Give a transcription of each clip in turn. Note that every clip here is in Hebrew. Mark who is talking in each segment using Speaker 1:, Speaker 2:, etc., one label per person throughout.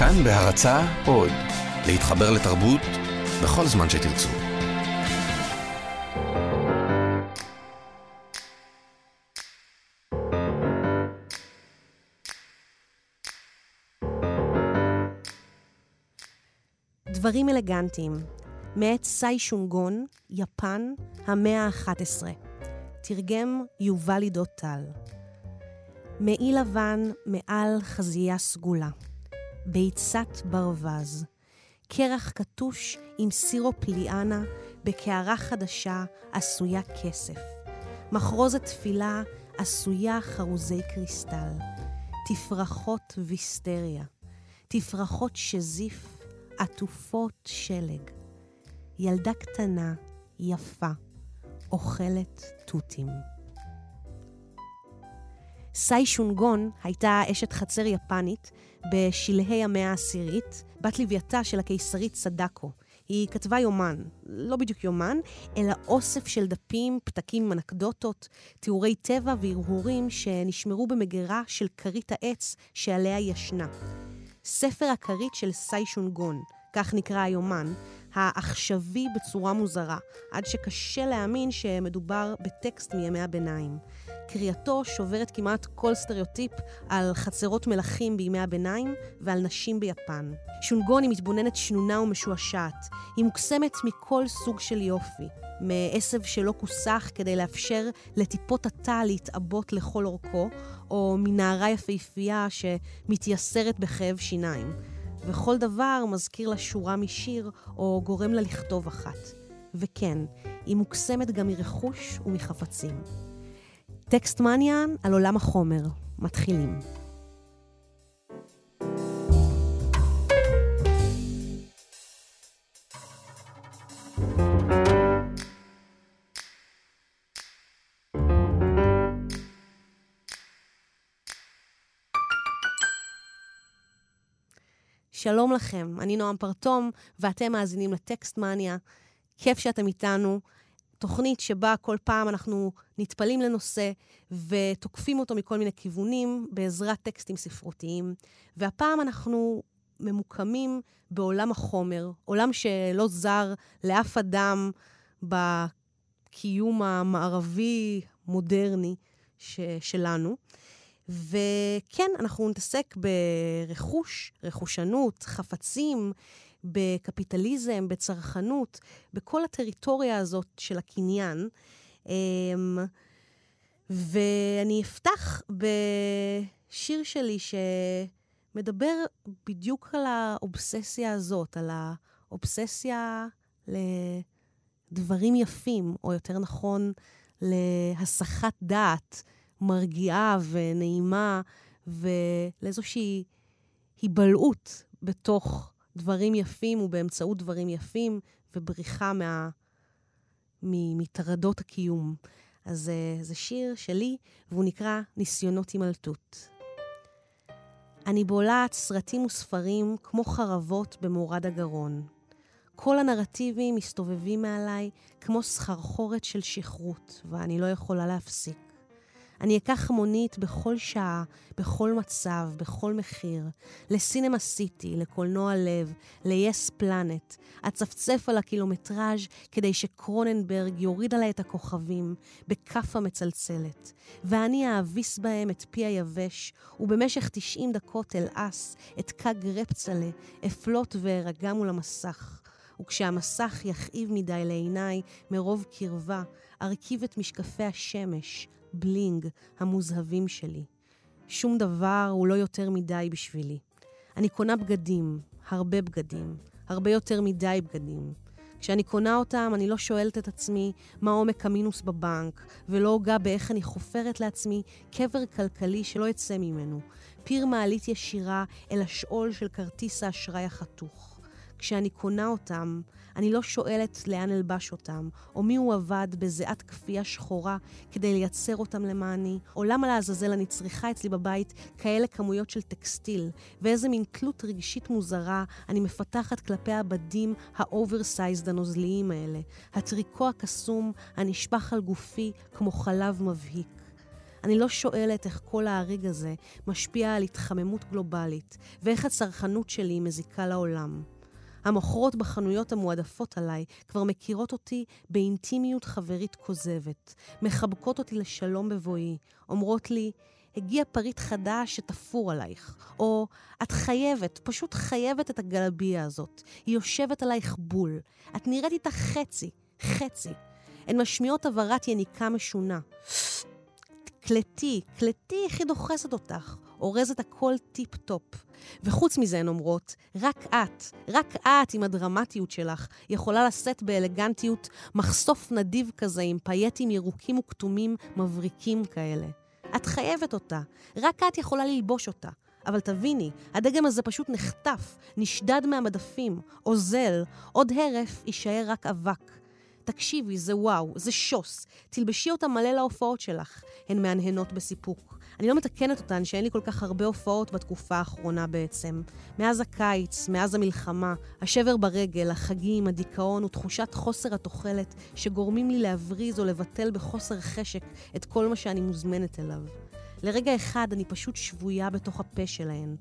Speaker 1: כאן בהרצה עוד, להתחבר לתרבות בכל זמן שתרצו.
Speaker 2: דברים אלגנטיים, מאת סאי שונגון, יפן, המאה ה-11. תרגם יובל עידו טל. מעי לבן מעל חזייה סגולה. ביצת ברווז. קרח קטוש עם סירופ ליאנה בקערה חדשה עשויה כסף. מחרוזת תפילה עשויה חרוזי קריסטל. תפרחות ויסטריה. תפרחות שזיף עטופות שלג. ילדה קטנה, יפה, אוכלת תותים. סאי שונגון הייתה אשת חצר יפנית בשלהי המאה העשירית, בת לווייתה של הקיסרית סדקו. היא כתבה יומן, לא בדיוק יומן, אלא אוסף של דפים, פתקים עם אנקדוטות, תיאורי טבע והרהורים שנשמרו במגירה של כרית העץ שעליה ישנה. ספר הכרית של סאי שונגון, כך נקרא היומן, העכשווי בצורה מוזרה, עד שקשה להאמין שמדובר בטקסט מימי הביניים. קריאתו שוברת כמעט כל סטריאוטיפ על חצרות מלכים בימי הביניים ועל נשים ביפן. שונגון היא מתבוננת שנונה ומשועשעת. היא מוקסמת מכל סוג של יופי. מעשב שלא כוסח כדי לאפשר לטיפות התא להתעבות לכל אורכו, או מנערה יפהפייה שמתייסרת בכאב שיניים. וכל דבר מזכיר לה שורה משיר או גורם לה לכתוב אחת. וכן, היא מוקסמת גם מרכוש ומחפצים. טקסט מניאן על עולם החומר. מתחילים. שלום לכם, אני נועם פרטום, ואתם מאזינים לטקסט מניה. כיף שאתם איתנו. תוכנית שבה כל פעם אנחנו נטפלים לנושא ותוקפים אותו מכל מיני כיוונים בעזרת טקסטים ספרותיים. והפעם אנחנו ממוקמים בעולם החומר, עולם שלא זר לאף אדם בקיום המערבי מודרני ש- שלנו. וכן, אנחנו נתעסק ברכוש, רכושנות, חפצים, בקפיטליזם, בצרכנות, בכל הטריטוריה הזאת של הקניין. אמ, ואני אפתח בשיר שלי שמדבר בדיוק על האובססיה הזאת, על האובססיה לדברים יפים, או יותר נכון, להסחת דעת. מרגיעה ונעימה ולאיזושהי היבלעות בתוך דברים יפים ובאמצעות דברים יפים ובריחה מה... מטרדות הקיום. אז uh, זה שיר שלי, והוא נקרא ניסיונות הימלטות. אני בולעת סרטים וספרים כמו חרבות במורד הגרון. כל הנרטיבים מסתובבים מעליי כמו סחרחורת של שכרות, ואני לא יכולה להפסיק. אני אקח מונית בכל שעה, בכל מצב, בכל מחיר, לסינמה סיטי, לקולנוע לב, ל-yes planet, אצפצף על הקילומטראז' כדי שקרוננברג יוריד עליי את הכוכבים בכאפה מצלצלת, ואני אאביס בהם את פי היבש, ובמשך 90 דקות אלעס את כג רפצלה, אפלוט וארגע מול המסך. וכשהמסך יכאיב מדי לעיניי מרוב קרבה, ארכיב את משקפי השמש, בלינג המוזהבים שלי. שום דבר הוא לא יותר מדי בשבילי. אני קונה בגדים, הרבה בגדים, הרבה יותר מדי בגדים. כשאני קונה אותם, אני לא שואלת את עצמי מה עומק המינוס בבנק, ולא הוגה באיך אני חופרת לעצמי קבר כלכלי שלא אצא ממנו. פיר מעלית ישירה אל השאול של כרטיס האשראי החתוך. כשאני קונה אותם, אני לא שואלת לאן אלבש אותם, או מי הוא עבד בזיעת כפייה שחורה כדי לייצר אותם למעני, או למה לעזאזל אני צריכה אצלי בבית כאלה כמויות של טקסטיל, ואיזה מין תלות רגשית מוזרה אני מפתחת כלפי הבדים ה oversized הנוזליים האלה, הטריקו הקסום הנשפך על גופי כמו חלב מבהיק. אני לא שואלת איך כל ההריג הזה משפיע על התחממות גלובלית, ואיך הצרכנות שלי מזיקה לעולם. המוכרות בחנויות המועדפות עליי כבר מכירות אותי באינטימיות חברית כוזבת, מחבקות אותי לשלום בבואי, אומרות לי, הגיע פריט חדש שתפור עלייך, או את חייבת, פשוט חייבת את הגלביה הזאת, היא יושבת עלייך בול, את נראית איתה חצי, חצי. הן משמיעות הברת יניקה משונה. קלטי, קלטי איך היא דוחסת אותך, אורזת הכל טיפ-טופ. וחוץ מזה הן אומרות, רק את, רק את עם הדרמטיות שלך, יכולה לשאת באלגנטיות מחשוף נדיב כזה עם פייטים ירוקים וכתומים מבריקים כאלה. את חייבת אותה, רק את יכולה ללבוש אותה. אבל תביני, הדגם הזה פשוט נחטף, נשדד מהמדפים, אוזל, עוד הרף יישאר רק אבק. תקשיבי, זה וואו, זה שוס. תלבשי אותה מלא להופעות שלך. הן מהנהנות בסיפוק. אני לא מתקנת אותן שאין לי כל כך הרבה הופעות בתקופה האחרונה בעצם. מאז הקיץ, מאז המלחמה, השבר ברגל, החגים, הדיכאון ותחושת חוסר התוחלת שגורמים לי להבריז או לבטל בחוסר חשק את כל מה שאני מוזמנת אליו. לרגע אחד אני פשוט שבויה בתוך הפה שלהן.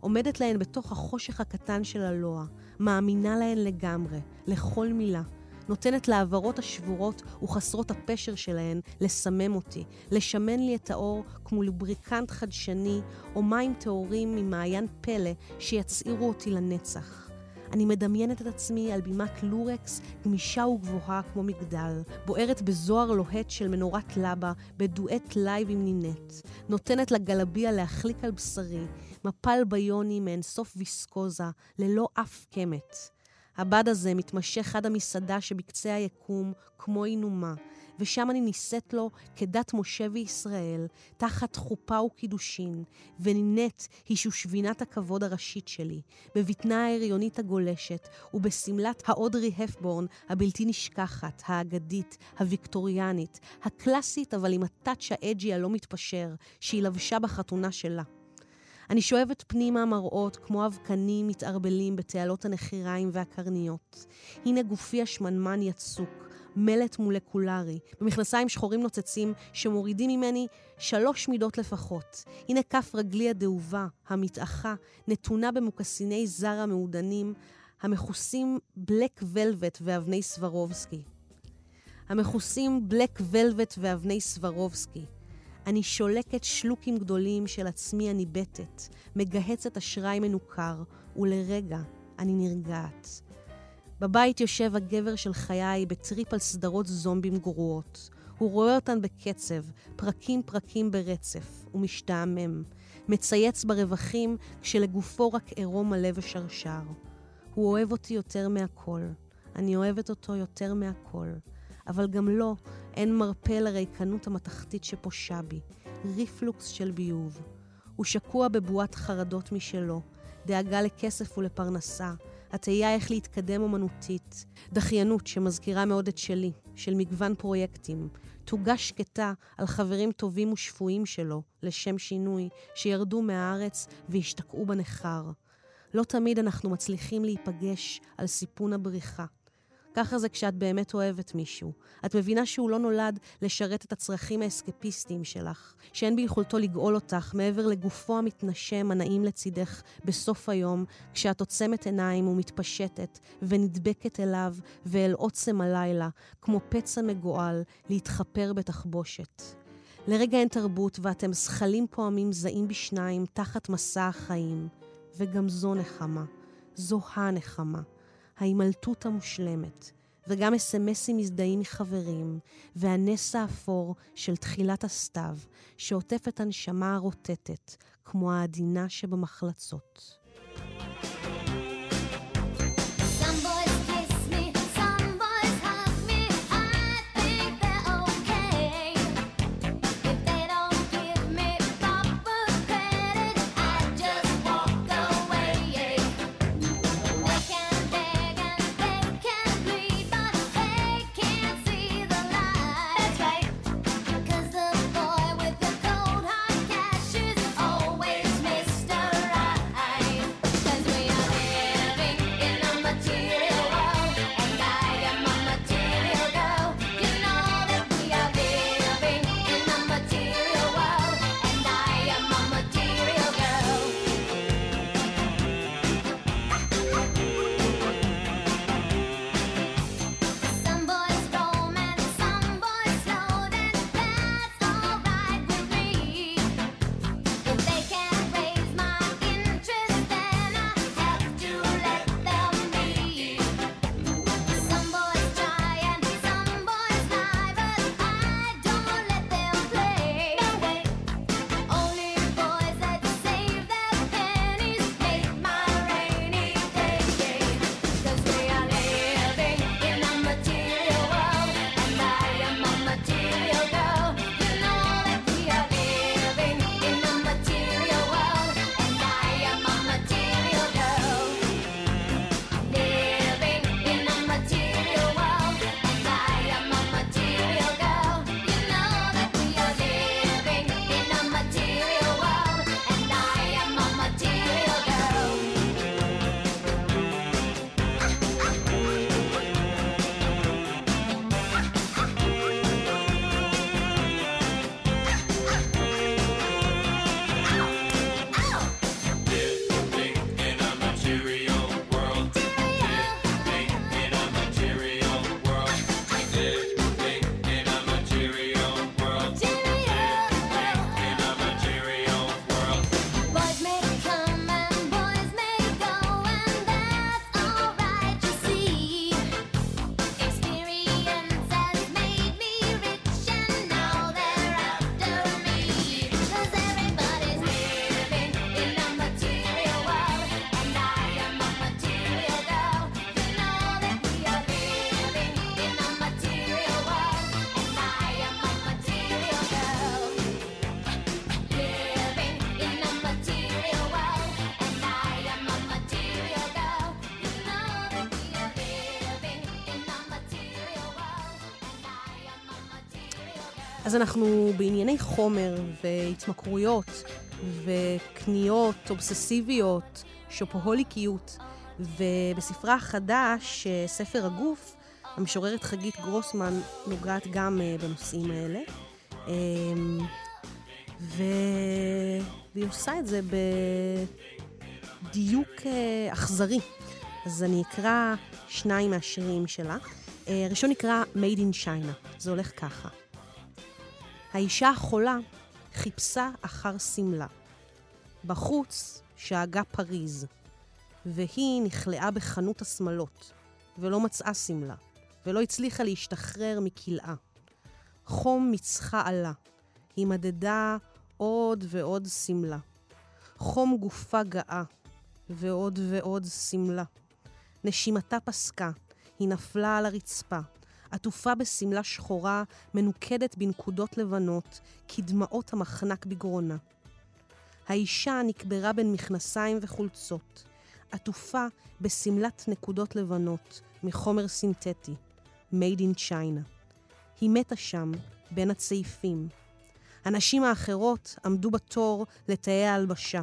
Speaker 2: עומדת להן בתוך החושך הקטן של הלוע, מאמינה להן לגמרי, לכל מילה. נותנת להברות השבורות וחסרות הפשר שלהן לסמם אותי, לשמן לי את העור כמו לובריקנט חדשני או מים טהורים ממעיין פלא שיצעירו אותי לנצח. אני מדמיינת את עצמי על בימת לורקס גמישה וגבוהה כמו מגדל, בוערת בזוהר לוהט של מנורת לבה, בדואט לייב עם נינט, נותנת לגלביה להחליק על בשרי, מפל ביוני מאינסוף ויסקוזה, ללא אף קמת. הבד הזה מתמשך עד המסעדה שבקצה היקום, כמו עינומה, ושם אני נישאת לו כדת משה וישראל, תחת חופה וקידושין, ונינט היא שושבינת הכבוד הראשית שלי, בבטנה ההריונית הגולשת, ובשמלת האודרי הפבורן הבלתי נשכחת, האגדית, הוויקטוריאנית, הקלאסית אבל עם הטאצ' האג'י הלא מתפשר, שהיא לבשה בחתונה שלה. אני שואבת פנימה מראות כמו אבקנים מתערבלים בתעלות הנחיריים והקרניות. הנה גופי השמנמן יצוק, מלט מולקולרי, במכנסיים שחורים נוצצים שמורידים ממני שלוש מידות לפחות. הנה כף רגלי הדאובה, המתאחה, נתונה במוקסיני זר המעודנים, המכוסים בלק ולווט ואבני סברובסקי. המכוסים בלק ולווט ואבני סברובסקי. אני שולקת שלוקים גדולים של עצמי הניבטת, מגהצת אשראי מנוכר, ולרגע אני נרגעת. בבית יושב הגבר של חיי בטריפ על סדרות זומבים גרועות. הוא רואה אותן בקצב, פרקים פרקים ברצף, ומשתעמם. מצייץ ברווחים כשלגופו רק עירום מלא ושרשר. הוא אוהב אותי יותר מהכל. אני אוהבת אותו יותר מהכל. אבל גם לו לא, אין מרפא לריקנות המתכתית שפושה בי, ריפלוקס של ביוב. הוא שקוע בבועת חרדות משלו, דאגה לכסף ולפרנסה, התהייה איך להתקדם אומנותית, דחיינות שמזכירה מאוד את שלי, של מגוון פרויקטים, תוגה שקטה על חברים טובים ושפויים שלו, לשם שינוי, שירדו מהארץ והשתקעו בנכר. לא תמיד אנחנו מצליחים להיפגש על סיפון הבריחה. ככה זה כשאת באמת אוהבת מישהו. את מבינה שהוא לא נולד לשרת את הצרכים האסקפיסטיים שלך, שאין ביכולתו לגאול אותך מעבר לגופו המתנשם הנעים לצידך בסוף היום, כשאת עוצמת עיניים ומתפשטת ונדבקת אליו ואל עוצם הלילה, כמו פצע מגואל, להתחפר בתחבושת. לרגע אין תרבות ואתם זחלים פועמים זעים בשניים תחת מסע החיים, וגם זו נחמה. זו הנחמה. ההימלטות המושלמת, וגם אסמסים מזדהים מחברים, והנס האפור של תחילת הסתיו, שעוטף את הנשמה הרוטטת, כמו העדינה שבמחלצות. אז אנחנו בענייני חומר והתמכרויות וקניות אובססיביות, שופוהוליקיות, ובספרה החדש, אה, ספר הגוף, המשוררת חגית גרוסמן נוגעת גם אה, בנושאים האלה. אמ, ו... והיא עושה את זה בדיוק אה, אכזרי. אז אני אקרא שניים מהשירים שלה. הראשון נקרא Made in China. זה הולך ככה. האישה החולה חיפשה אחר שמלה. בחוץ שאגה פריז, והיא נכלאה בחנות השמלות, ולא מצאה שמלה, ולא הצליחה להשתחרר מכלאה. חום מצחה עלה, היא מדדה עוד ועוד שמלה. חום גופה גאה, ועוד ועוד שמלה. נשימתה פסקה, היא נפלה על הרצפה, עטופה בשמלה שחורה, מנוקדת בנקודות לבנות, כדמעות המחנק בגרונה. האישה נקברה בין מכנסיים וחולצות, עטופה בשמלת נקודות לבנות, מחומר סינתטי, made in China. היא מתה שם, בין הצעיפים. הנשים האחרות עמדו בתור לתאי ההלבשה.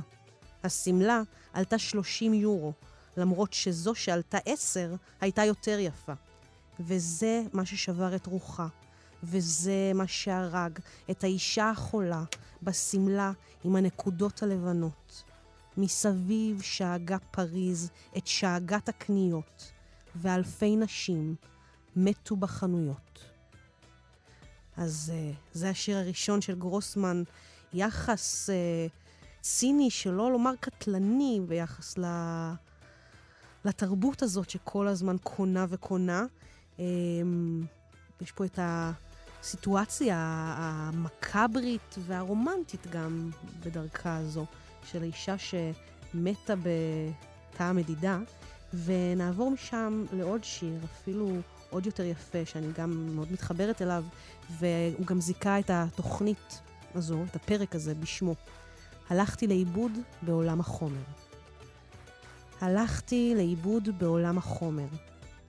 Speaker 2: השמלה עלתה 30 יורו, למרות שזו שעלתה 10 הייתה יותר יפה. וזה מה ששבר את רוחה, וזה מה שהרג את האישה החולה בשמלה עם הנקודות הלבנות. מסביב שאגה פריז את שאגת הקניות, ואלפי נשים מתו בחנויות. אז uh, זה השיר הראשון של גרוסמן, יחס uh, ציני, שלא לומר קטלני, ביחס ל... לתרבות הזאת שכל הזמן קונה וקונה. Um, יש פה את הסיטואציה המקברית והרומנטית גם בדרכה הזו. של האישה שמתה בתא המדידה, ונעבור משם לעוד שיר, אפילו עוד יותר יפה, שאני גם מאוד מתחברת אליו, והוא גם זיכה את התוכנית הזו, את הפרק הזה, בשמו. הלכתי לאיבוד בעולם החומר. הלכתי לאיבוד בעולם החומר.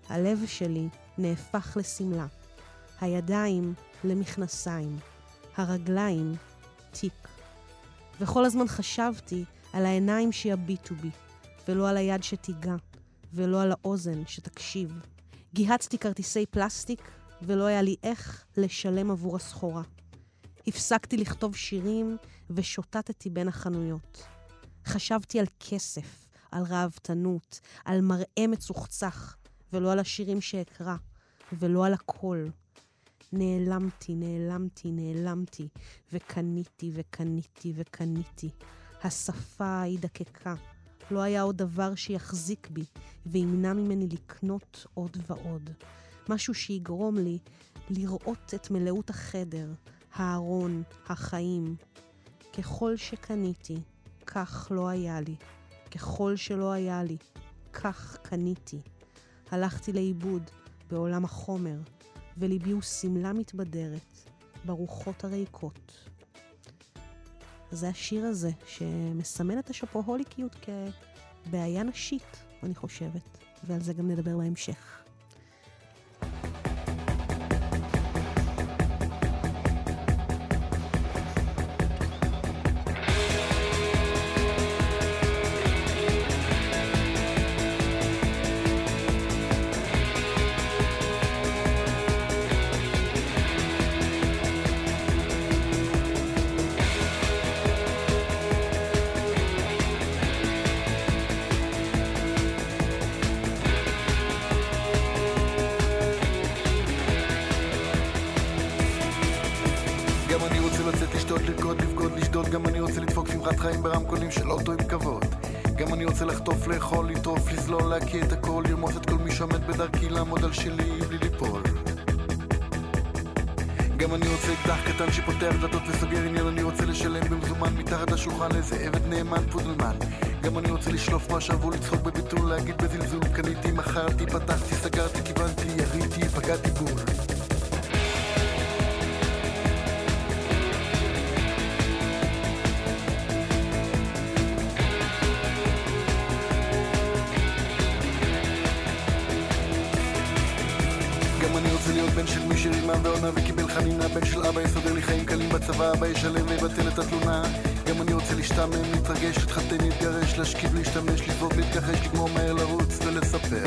Speaker 2: הלב שלי נהפך לשמלה. הידיים למכנסיים. הרגליים תיק. וכל הזמן חשבתי על העיניים שיביטו בי, ולא על היד שתיגע, ולא על האוזן שתקשיב. גיהצתי כרטיסי פלסטיק, ולא היה לי איך לשלם עבור הסחורה. הפסקתי לכתוב שירים ושוטטתי בין החנויות. חשבתי על כסף, על ראוותנות, על מראה מצוחצח, ולא על השירים שאקרא, ולא על הקול. נעלמתי, נעלמתי, נעלמתי, וקניתי וקניתי וקניתי. השפה היא דקקה. לא היה עוד דבר שיחזיק בי וימנע ממני לקנות עוד ועוד. משהו שיגרום לי לראות את מלאות החדר, הארון, החיים. ככל שקניתי, כך לא היה לי. ככל שלא היה לי, כך קניתי. הלכתי לאיבוד בעולם החומר, וליבי הוא שמלה מתבדרת ברוחות הריקות. זה השיר הזה, שמסמן את השופוהוליקיות כבעיה נשית, אני חושבת, ועל זה גם נדבר בהמשך.
Speaker 3: לשלוף מה שבור, לצחוק בביטול, להגיד בזלזול, קניתי, מכרתי, פתחתי, סגרתי, כיוונתי, יריתי, פגעתי בול. חנינה בן של אבא יסדר לי חיים קלים בצבא אבא ישלם ויבטל את התלונה גם אני רוצה להשתעמם, להתרגש, להתחתן, להתגרש, להשכיב, להשתמש, לבעוט, להתכחש, לגמור מהר לרוץ ולספר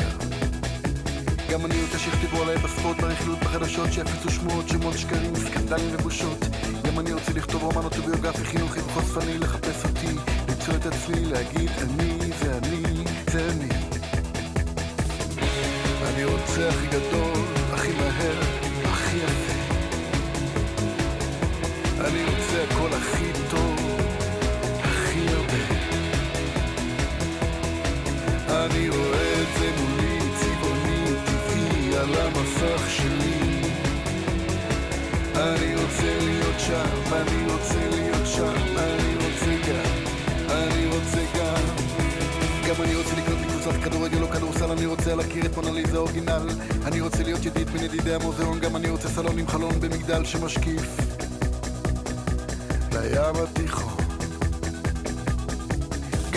Speaker 3: גם אני רוצה שיכתבו עליי בספורט, ברכילות, בחדשות, שיפיצו שמועות, שמות, שקרים, סקנדלים ובושות. גם אני רוצה לכתוב רומן אוטוביוגרפי, חינוכי וחושפני, לחפש אותי, למצוא את עצמי, להגיד אני זה אני, זה אני. אני רוצה הכי גדול, הכי מהר, הכי יפה. אני רוצה הכל הכי טוב, אני רואה את זה מולי, צבעוני, טבעי, על המסך שלי. אני רוצה להיות שם, אני רוצה להיות שם, אני רוצה גם, אני רוצה גם. גם אני רוצה לקנות מקבוצת כדורגל או כדורסל, אני רוצה להכיר את מונליזה אורגינל. אני רוצה להיות ידיד בין ידידי המוזיאון, גם אני רוצה סלון עם חלון במגדל שמשקיף לים.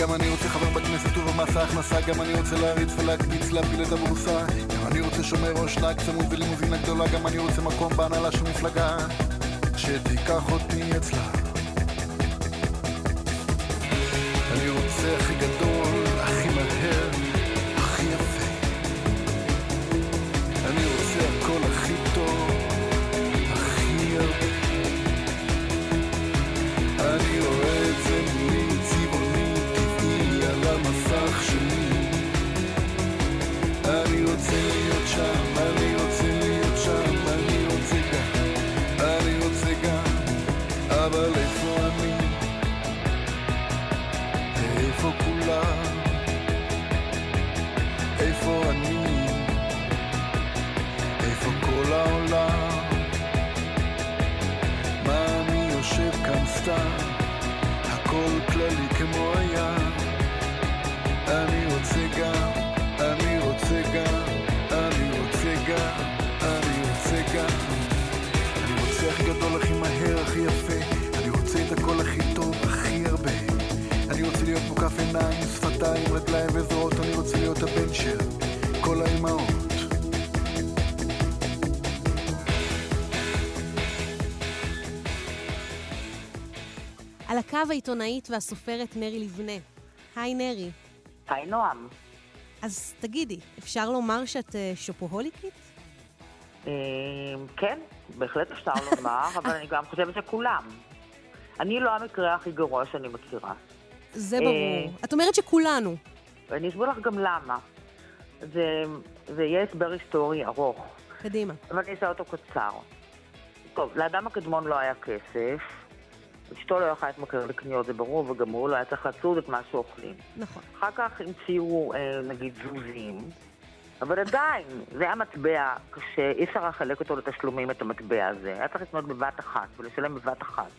Speaker 3: גם אני רוצה חבר בכנסת ובמס ההכנסה, גם אני רוצה להריץ ולהקפיץ, להפיל את הבורסה. גם אני רוצה שומר ראש נהג צמוד ולימוזינה גדולה, גם אני רוצה מקום בהנהלה של מפלגה, שתיקח אותי אצלה. אני רוצה הכי גדול,
Speaker 2: העיתונאית והסופרת נרי לבנה. היי נרי.
Speaker 4: היי נועם.
Speaker 2: אז תגידי, אפשר לומר שאת אה, שופוהוליקית?
Speaker 4: אה, כן, בהחלט אפשר לומר, אבל אני גם חושבת שכולם. אני לא המקרה הכי גרוע שאני מכירה.
Speaker 2: זה
Speaker 4: אה,
Speaker 2: ברור. את אומרת שכולנו.
Speaker 4: ואני אסביר לך גם למה. זה, זה יהיה הסבר היסטורי ארוך,
Speaker 2: קדימה.
Speaker 4: אבל אני אעשה אותו קצר. טוב, לאדם הקדמון לא היה כסף, אשתו לא יכלה להתמכר לקניות, זה ברור, וגם הוא לא היה צריך לצוד את מה שאוכלים.
Speaker 2: נכון.
Speaker 4: אחר כך המציאו, אה, נגיד, זוזים, אבל עדיין, זה היה מטבע קשה, אי אפשר לחלק אותו לתשלומים, את המטבע הזה. היה צריך לקנות בבת אחת ולשלם בבת אחת.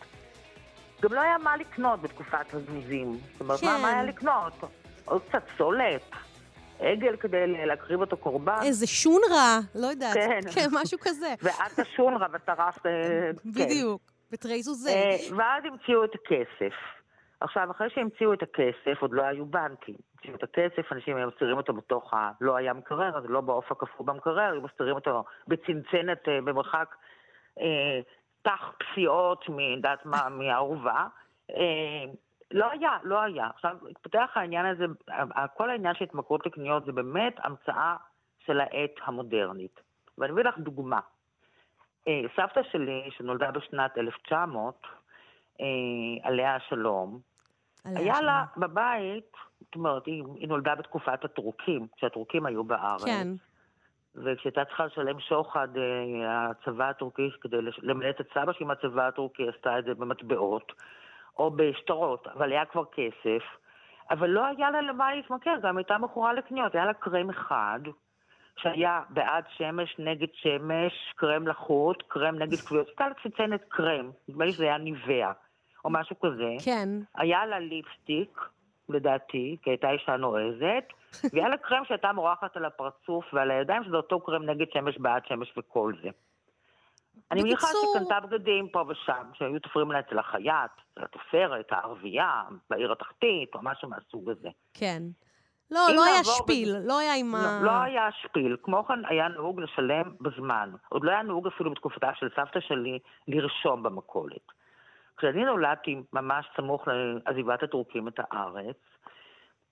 Speaker 4: גם לא היה מה לקנות בתקופת הזוזים. זאת אומרת, מה,
Speaker 2: כן.
Speaker 4: מה היה לקנות? עוד קצת סולת, עגל כדי להקריב אותו קורבן.
Speaker 2: איזה שונרה, לא יודעת.
Speaker 4: כן.
Speaker 2: כן, משהו כזה.
Speaker 4: ואת השונרה וטרפת... אה, כן.
Speaker 2: בדיוק. זוזי.
Speaker 4: אה, ואז המציאו את הכסף. עכשיו, אחרי שהמציאו את הכסף, עוד לא היו בנקים. המציאו את הכסף, אנשים היו מסתירים אותו בתוך ה... לא היה מקרר, אז לא בעוף הקפוא במקרר, היו מסתירים אותו בצנצנת אה, במרחק אה, תח פסיעות, מדעת מה, מהאורווה. אה, לא היה, לא היה. עכשיו, התפתח העניין הזה, כל העניין של התמכרות לקניות זה באמת המצאה של העת המודרנית. ואני אביא לך דוגמה. אה, סבתא שלי, שנולדה בשנת 1900, אה, עליה השלום,
Speaker 2: עליה
Speaker 4: היה
Speaker 2: השלום.
Speaker 4: לה בבית, זאת אומרת, היא, היא נולדה בתקופת הטורקים, כשהטורקים היו בארץ.
Speaker 2: כן.
Speaker 4: וכשהייתה צריכה לשלם שוחד, אה, הצבא הטורקי, כדי למלט את סבא שהיא מהצבא הטורקי, עשתה את זה במטבעות, או בשטרות, אבל היה כבר כסף. אבל לא היה לה למה להתמכר, גם הייתה מכורה לקניות. היה לה קרם אחד, שהיה בעד שמש, נגד שמש, קרם לחוט, קרם נגד כוויות. הייתה לה צנצנת קרם, נדמה לי שזה היה ניבאה, או משהו כזה.
Speaker 2: כן.
Speaker 4: היה לה ליפסטיק, לדעתי, כי הייתה אישה נועזת, והיה לה קרם שהייתה מורחת על הפרצוף ועל הידיים, שזה אותו קרם נגד שמש, בעד שמש וכל זה. אני מניחה
Speaker 2: בקיצור-
Speaker 4: שהיא קנתה בגדים פה ושם, שהיו תופרים לה אצל החייט, אצל התופרת, הערבייה, בעיר התחתית, או משהו מהסוג הזה.
Speaker 2: כן. לא, לא היה שפיל, ב... לא היה עם ה...
Speaker 4: לא, לא היה שפיל. כמו כן היה נהוג לשלם בזמן. עוד לא היה נהוג אפילו בתקופתה של סבתא שלי לרשום במכולת. כשאני נולדתי ממש סמוך לעזיבת הטורקים את הארץ,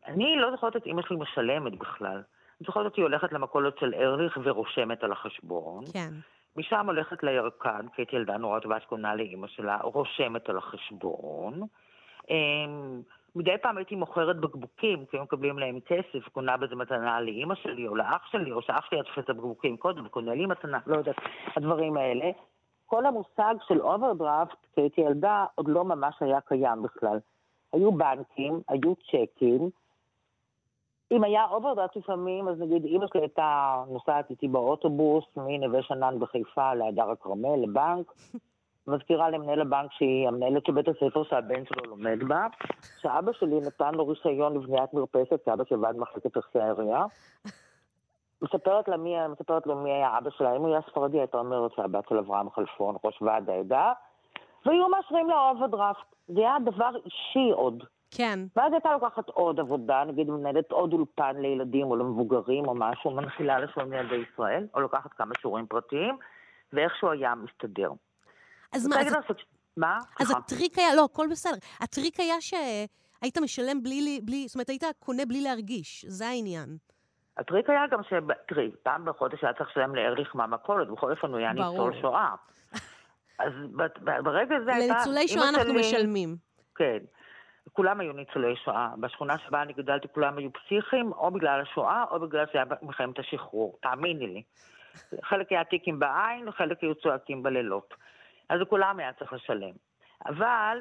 Speaker 4: אני לא זוכרת את אימא שלי משלמת בכלל. אני זוכרת אותי הולכת למכולת של ארליך ורושמת על החשבון.
Speaker 2: כן.
Speaker 4: משם הולכת לירקן, כי הייתי ילדה נורא טובה שקונה לאימא שלה, רושמת על החשבון. מדי פעם הייתי מוכרת בקבוקים, כי היו מקבלים להם כסף, קונה בזה מתנה לאימא שלי או לאח שלי, או שאח שלי היה תופס את הבקבוקים קודם וקונה לי מתנה, לא יודעת, הדברים האלה. כל המושג של אוברדרפט, כשהייתי ילדה, עוד לא ממש היה קיים בכלל. היו בנקים, היו צ'קים. אם היה אוברדרפט לפעמים, אז נגיד אימא שלי הייתה נוסעת איתי באוטובוס מנווה שנן בחיפה להדר הכרמל, לבנק. מזכירה למנהל הבנק שהיא המנהלת של בית הספר שהבן שלו לומד בה, שאבא שלי נתן לו רישיון לבניית מרפסת, כי אבא שלי עובד מחלקת נכסי העירייה. מספרת, לה מי, מספרת לו מי היה אבא שלה, אם הוא היה ספרדי, הייתה אומרת שהבת של אברהם חלפון, ראש ועד העדה, והיו מאשרים לה אוברדרפט. זה היה דבר אישי עוד.
Speaker 2: כן.
Speaker 4: ואז הייתה לוקחת עוד עבודה, נגיד מנהלת עוד אולפן לילדים או למבוגרים או משהו, מנחילה לשון ילדי ישראל, או לוקחת כמה שיעורים פרטיים, ואיכשהו היה מסתדר.
Speaker 2: אז מה, אז... מה? אז הטריק היה, לא, הכל בסדר. הטריק היה שהיית משלם בלי, בלי, זאת אומרת, היית קונה בלי להרגיש, זה העניין.
Speaker 4: הטריק היה גם ש... תראי, פעם בחודש היה צריך לשלם לארליך מהמכולת, בכל אופן הוא היה ניצול שואה. אז ברגע הזה הייתה...
Speaker 2: לניצולי שואה אנחנו משלמים.
Speaker 4: כן. כולם היו ניצולי שואה. בשכונה שבה אני גדלתי כולם היו פסיכיים, או בגלל השואה, או בגלל שהיה מלחמת השחרור. תאמיני לי. חלק היה טיקים בעין, חלק היו צועקים בלילות. אז לכולם היה צריך לשלם. אבל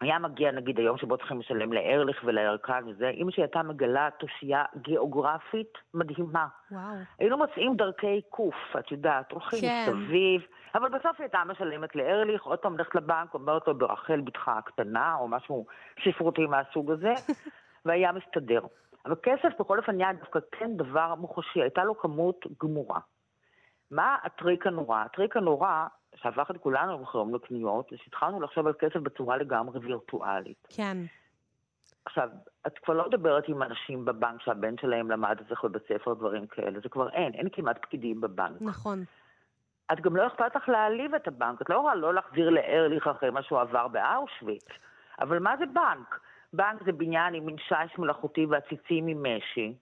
Speaker 4: היה מגיע נגיד היום שבו צריכים לשלם לארליך ולירקן וזה, אמא שלי הייתה מגלה תושייה גיאוגרפית מדהימה.
Speaker 2: וואו.
Speaker 4: היינו מוצאים דרכי קוף, את יודעת, הולכים כן. מסביב, אבל בסוף היא הייתה משלמת לארליך, עוד פעם הולכת לבנק, אומרת לו ברחל בתך הקטנה, או משהו ספרותי מהסוג הזה, והיה מסתדר. אבל כסף בכל אופן היה דווקא כן דבר מוחשי, הייתה לו כמות גמורה. מה הטריק הנורא? הטריק הנורא שהפך את כולנו למחרים לקניות, זה שהתחלנו לחשוב על כסף בצורה לגמרי וירטואלית.
Speaker 2: כן.
Speaker 4: עכשיו, את כבר לא מדברת עם אנשים בבנק שהבן שלהם למד את זה בבית ספר, דברים כאלה, זה כבר אין, אין כמעט פקידים בבנק.
Speaker 2: נכון.
Speaker 4: את גם לא אכפת לך להעליב את הבנק, את לא יכולה לא להחזיר לארליך אחרי מה שהוא עבר באושוויץ. אבל מה זה בנק? בנק זה בניין עם מין שיש מלאכותי ועציצים עם משי.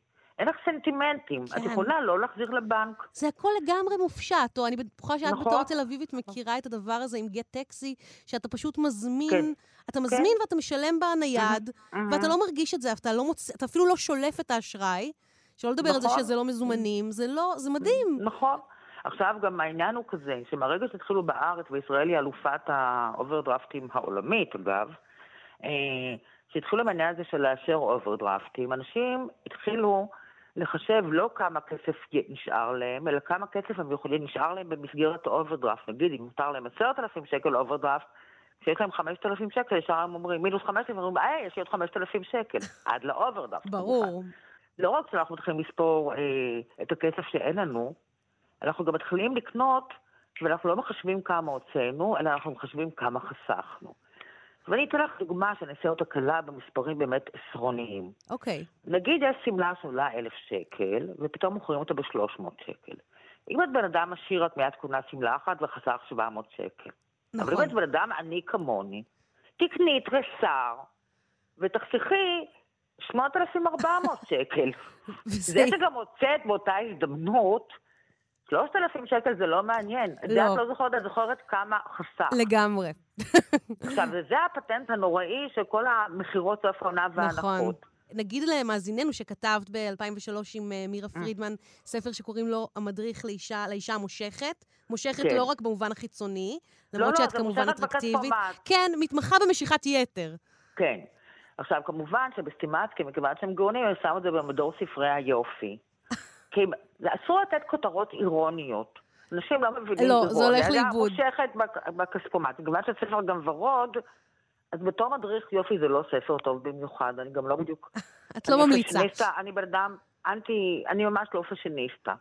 Speaker 4: אין לך סנטימנטים. כן. את יכולה לא להחזיר לבנק.
Speaker 2: זה הכל לגמרי מופשט, או אני בטוחה שאת נכון. בתור תל אביבית מכירה את הדבר הזה עם גט טקסי, שאתה פשוט מזמין, כן. אתה כן. מזמין כן. ואתה משלם בנייד, mm-hmm. ואתה לא מרגיש את זה, אתה, לא מוצ... אתה אפילו לא שולף את האשראי, שלא לדבר נכון. על זה נכון. שזה לא מזומנים, זה לא, זה מדהים.
Speaker 4: נכון. עכשיו גם העניין הוא כזה, שמהרגע שהתחילו בארץ, וישראל היא אלופת האוברדרפטים העולמית, אגב, אה, שהתחילו עם העניין הזה של לאשר אוברדרפטים, אנשים התחילו לחשב לא כמה כסף נשאר להם, אלא כמה כסף הם יכולים, נשאר להם במסגרת האוברדרפט. נגיד, אם מותר להם עשרת אלפים שקל אוברדרפט, כשיש להם חמשת אלפים שקל, ישר הם אומרים, מינוס חמשת אלפים, אומרים, היי, יש לי עוד חמשת אלפים שקל, עד לאוברדרפט.
Speaker 2: ברור.
Speaker 4: לא רק שאנחנו מתחילים לספור אה, את הכסף שאין לנו, אנחנו גם מתחילים לקנות, ואנחנו לא מחשבים כמה הוצאנו, אלא אנחנו מחשבים כמה חסכנו. ואני אתן לך דוגמה אעשה אותה קלה במספרים באמת עשרוניים.
Speaker 2: אוקיי. Okay.
Speaker 4: נגיד יש שמלה שעולה אלף שקל, ופתאום מוכרים אותה בשלוש מאות שקל. אם את בן אדם עשיר, את מיד קונה שמלה אחת וחסכת שבע מאות שקל. נכון. אבל אם את בן אדם עני כמוני, תקני תריסר, ותחסכי 8,400 שקל. זה שגם הוצאת באותה הזדמנות, 3,000 שקל זה לא מעניין. לא. את לא זוכרת, את זוכרת כמה חסך.
Speaker 2: לגמרי.
Speaker 4: עכשיו, זה הפטנט הנוראי של כל המכירות סוף העונה וההנחות. נכון.
Speaker 2: נגיד למאזיננו שכתבת ב-2003 עם uh, מירה mm. פרידמן, ספר שקוראים לו המדריך לאישה, לאישה המושכת. מושכת כן. לא רק במובן החיצוני,
Speaker 4: לא,
Speaker 2: למרות
Speaker 4: לא,
Speaker 2: שאת כמובן אטרקטיבית.
Speaker 4: לא, זה מושכת
Speaker 2: כן, מתמחה במשיכת יתר.
Speaker 4: כן. עכשיו, כמובן שבסטימצקי, מכיוון שהם גאונים, הם שמו את זה במדור ספרי היופי. כי אסור לתת כותרות אירוניות. אנשים לא מבינים
Speaker 2: לא, זה הולך לאיבוד.
Speaker 4: זה מושכת בכספומט. מכיוון שהספר גם ורוד, אז בתור מדריך יופי זה לא ספר טוב במיוחד, אני גם לא בדיוק...
Speaker 2: את לא ממליצה.
Speaker 4: אני בן אדם אנטי, אני ממש לא פשניסטה.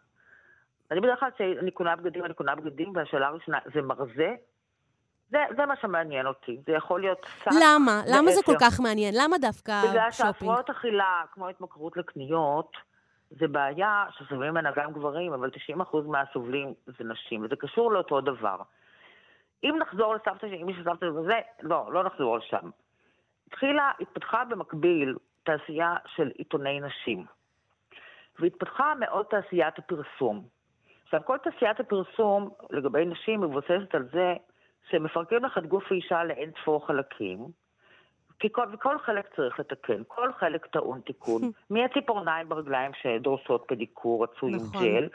Speaker 4: אני בדרך כלל כשאני קונה בגדים, אני קונה בגדים, והשאלה הראשונה, זה מרזה? זה, זה מה שמעניין אותי. זה יכול להיות שק
Speaker 2: למה? למה זה כל. כך מעניין? למה דווקא
Speaker 4: בגלל
Speaker 2: שופינג?
Speaker 4: שהפרעות אכילה, כמו התמכרות לקניות, זה בעיה שסובלים ממנה גם גברים, אבל 90% מהסובלים זה נשים, וזה קשור לאותו דבר. אם נחזור לסבתא שלי, מי שסבתא שלי וזה, לא, לא נחזור לשם. התחילה, התפתחה במקביל תעשייה של עיתוני נשים. והתפתחה מאוד תעשיית הפרסום. עכשיו, כל תעשיית הפרסום לגבי נשים מבוססת על זה שמפרקים לך את גוף האישה לאין ספור חלקים, כי כל, וכל חלק צריך לתקן, כל חלק טעון תיקון. מהציפורניים ברגליים שדורסות פדיקור רצוי
Speaker 2: נכון.
Speaker 4: עם ג'ל,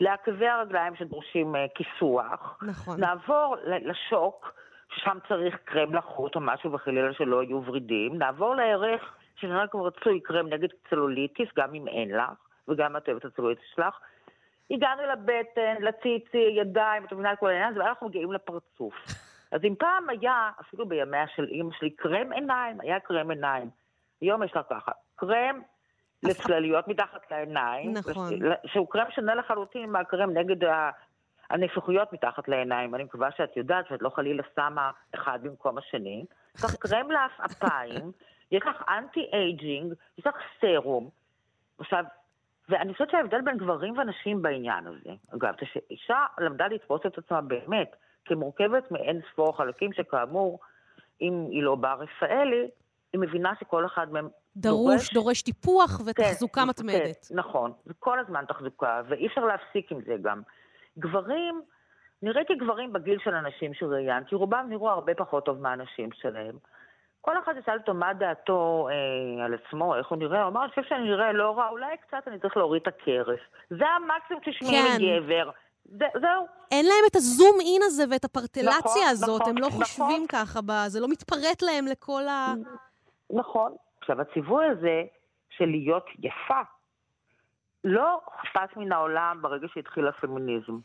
Speaker 4: לעקבי הרגליים שדורשים אה, כיסוח,
Speaker 2: נכון.
Speaker 4: נעבור לשוק, ששם צריך קרם לחוט או משהו וחלילה שלא יהיו ורידים, נעבור לירך, שנראה כמו רצוי קרם נגד צלוליטיס, גם אם אין לך, וגם את אוהבת הצלוליטיס שלך. הגענו לבטן, לציצי, ידיים, את מבינה את כל העניין הזה, ואנחנו מגיעים לפרצוף. אז אם פעם היה, אפילו בימיה של אימא שלי, קרם עיניים, היה קרם עיניים. היום יש לה ככה, קרם לצלליות מתחת לעיניים,
Speaker 2: נכון.
Speaker 4: שהוא קרם שונה לחלוטין מהקרם נגד. הנפיחויות מתחת לעיניים. אני מקווה שאת יודעת שאת לא חלילה שמה אחד במקום השני. יש לך קרם לעפעפיים, יש לך anti-aging, יש לך סרום. עכשיו, ואני חושבת שההבדל בין גברים ונשים בעניין הזה, אגב, זה שאישה למדה לתפוס את עצמה באמת כמורכבת מאין ספור חלקים שכאמור, אם היא לא בר רפאלי, היא מבינה שכל אחד מהם
Speaker 2: דרוש, דורש טיפוח ותחזוקה
Speaker 4: כן,
Speaker 2: מתמדת.
Speaker 4: כן, נכון, זה כל הזמן תחזוקה, ואי אפשר להפסיק עם זה גם. גברים, נראיתי גברים בגיל של הנשים שראיינתי, רובם נראו הרבה פחות טוב מהנשים שלהם. כל אחד ישאל אותו מה דעתו אה, על עצמו, איך הוא נראה, הוא אמר, אני חושב שאני נראה לא רע, אולי קצת אני צריך להוריד את הכרס. זה המקסימום שתשמעי
Speaker 2: כן.
Speaker 4: מגבר. זה, זהו.
Speaker 2: אין להם את הזום אין הזה ואת הפרטלציה
Speaker 4: נכון,
Speaker 2: הזאת,
Speaker 4: נכון,
Speaker 2: הם לא
Speaker 4: נכון.
Speaker 2: חושבים ככה, ב- זה לא מתפרט להם לכל ה...
Speaker 4: נכון. עכשיו, הציווי הזה של להיות יפה לא הופס מן העולם ברגע שהתחיל הפמיניזם.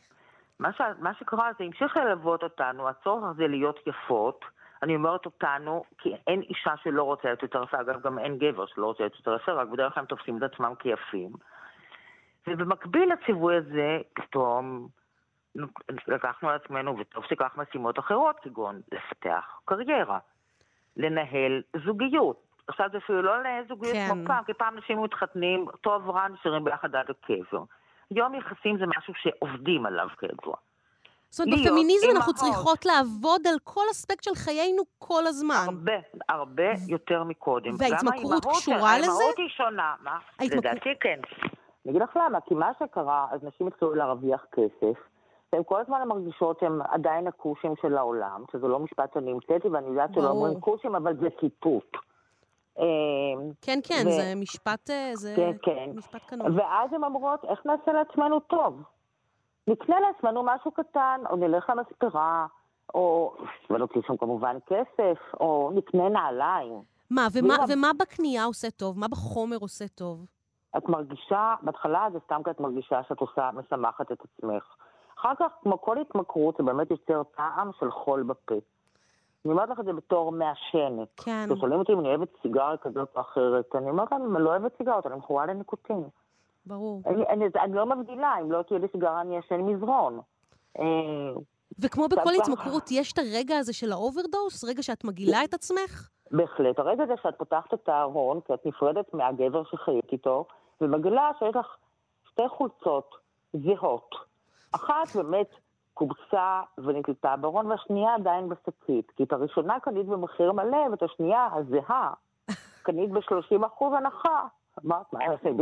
Speaker 4: מה, ש... מה שקרה זה המשיך ללוות אותנו, הצורך הזה להיות יפות. אני אומרת אותנו, כי אין אישה שלא רוצה להיות יותר יפה, אגב, גם אין גבר שלא רוצה להיות יותר יפה, רק בדרך כלל הם תופסים את עצמם כיפים. ובמקביל לציווי הזה, פתאום לקחנו על עצמנו, וטוב שכך משימות אחרות, כגון לפתח קריירה, לנהל זוגיות. עכשיו זה אפילו לא לנהל זוגיות
Speaker 2: כן.
Speaker 4: כמו פעם, כי פעם אנשים מתחתנים, טוב רע נשארים ביחד עד הקבר. היום יחסים זה משהו שעובדים עליו כידוע.
Speaker 2: זאת אומרת, בפמיניזם אנחנו. צריכות לעבוד על כל אספקט של חיינו כל הזמן.
Speaker 4: הרבה, הרבה יותר מקודם.
Speaker 2: וההתמכרות
Speaker 4: גם
Speaker 2: קשורה לזה?
Speaker 4: האימהות היא שונה, מה? לדעתי כן. אני אגיד לך למה, כי מה שקרה, אז נשים התחילו להרוויח כסף, והן כל הזמן מרגישות שהן עדיין הכושים של העולם, שזה לא משפט שאני המצאתי, ואני יודעת שלא. אומרים כושים, אבל זה ציטוט. אמ,
Speaker 2: כן, כן,
Speaker 4: ו-
Speaker 2: זה משפט, אה, זה
Speaker 4: כן, כן.
Speaker 2: משפט קנון.
Speaker 4: ואז הן אומרות, איך נעשה לעצמנו טוב? נקנה לעצמנו משהו קטן, או נלך למספרה, או ונוציא שם כמובן כסף, או נקנה נעליים.
Speaker 2: מה, ומה, ומה בקנייה עושה טוב? מה בחומר עושה טוב?
Speaker 4: את מרגישה, בהתחלה זה סתם כי את מרגישה שאת עושה, משמחת את עצמך. אחר כך, כמו כל התמכרות, זה באמת יוצר טעם של חול בפה. אני אומרת לך את זה בתור מעשנת.
Speaker 2: כן.
Speaker 4: כששואלים אותי אם אני אוהבת סיגריה כזאת או אחרת, אני אומרת להם, אני לא אוהבת סיגריות, אני מכורה לניקוטין.
Speaker 2: ברור.
Speaker 4: אני, אני, אני לא מבדילה, אם לא תהיה לי סיגריה אני אשן מזרון. אה,
Speaker 2: וכמו בכל. התמכרות, יש את הרגע הזה של ה overdose? רגע שאת מגעילה את עצמך?
Speaker 4: בהחלט. הרגע הזה שאת פותחת את הארון, כי את נפרדת מהגבר שחיית איתו, ומגלה שיש לך שתי חולצות זהות. אחת באמת קובצה ונתלתה בארון, והשנייה עדיין בשקית. כי את הראשונה קנית במחיר מלא, ואת השנייה, הזהה, קנית ב-30% הנחה. אמרת, מה הם עושים?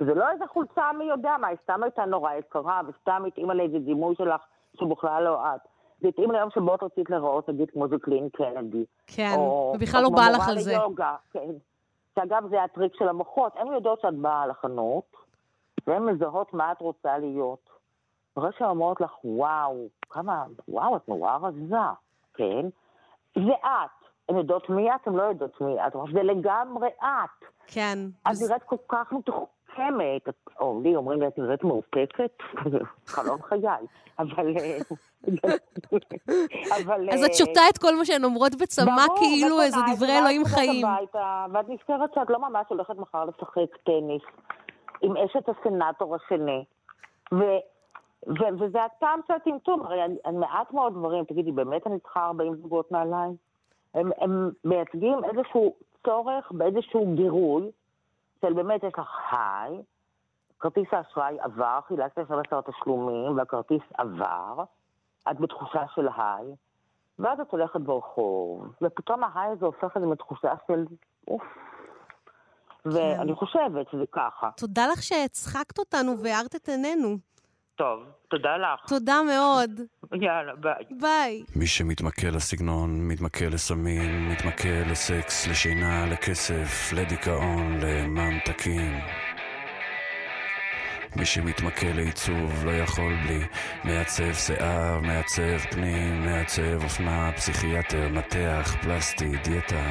Speaker 4: וזה לא איזה חולצה מי יודע מה, היא סתם הייתה נורא יקרה, וסתם התאימה לאיזה דימוי שלך, שבכלל לא את. התאים ליום שבו את רצית להיראות, נגיד, כמו ז'קלין קנדי.
Speaker 2: כן, ובכלל לא בא לך על זה.
Speaker 4: ליוגה, כן. שאגב, זה הטריק של המוחות. הן יודעות שאת באה לחנות, והן מזהות מה את רוצה להיות. אחרי שהן אומרות לך, וואו, כמה, וואו, את נורא רזה, כן? זה את. הן יודעות מי את, הן לא יודעות מי את. זה לגמרי את.
Speaker 2: כן.
Speaker 4: את
Speaker 2: וזה-
Speaker 4: נראית כל כך מתוחכמת. את- או לי אומרים לי, את נראית מאופקת? חלום חיי. אבל... אה, אבל...
Speaker 2: אז
Speaker 4: אה,
Speaker 2: את שותה את כל מה שהן אומרות בצמא כאילו איזה דברי אלוהים חיים.
Speaker 4: ואת נזכרת שאת לא ממש הולכת מחר לשחק טניס עם אשת הסנאטור השני. וזה הטעם של הטמטום, הרי מעט מאוד דברים, תגידי, באמת אני צריכה 40 זוגות נעליים? הם מייצגים איזשהו צורך באיזשהו גירוי, של באמת יש לך היי, כרטיס האשראי עבר, חילקת 12 תשלומים, והכרטיס עבר, את בתחושה של היי, ואז את הולכת ברחוב, ופתאום ה high הזה הופך את זה מתחושה של אוף. ואני חושבת שזה ככה.
Speaker 2: תודה לך שהצחקת אותנו והארת את עינינו.
Speaker 4: טוב, תודה לך.
Speaker 2: תודה מאוד.
Speaker 4: יאללה, ביי.
Speaker 2: ביי.
Speaker 1: מי שמתמכר לסגנון, מתמכר לסמים, מתמכר לסקס, לשינה, לכסף, לדיכאון, לממתקים. מי שמתמכר לעיצוב לא יכול בלי מעצב שיער, מעצב פנים, מעצב אופנה, פסיכיאטר, מתח, פלסטי, דיאטה.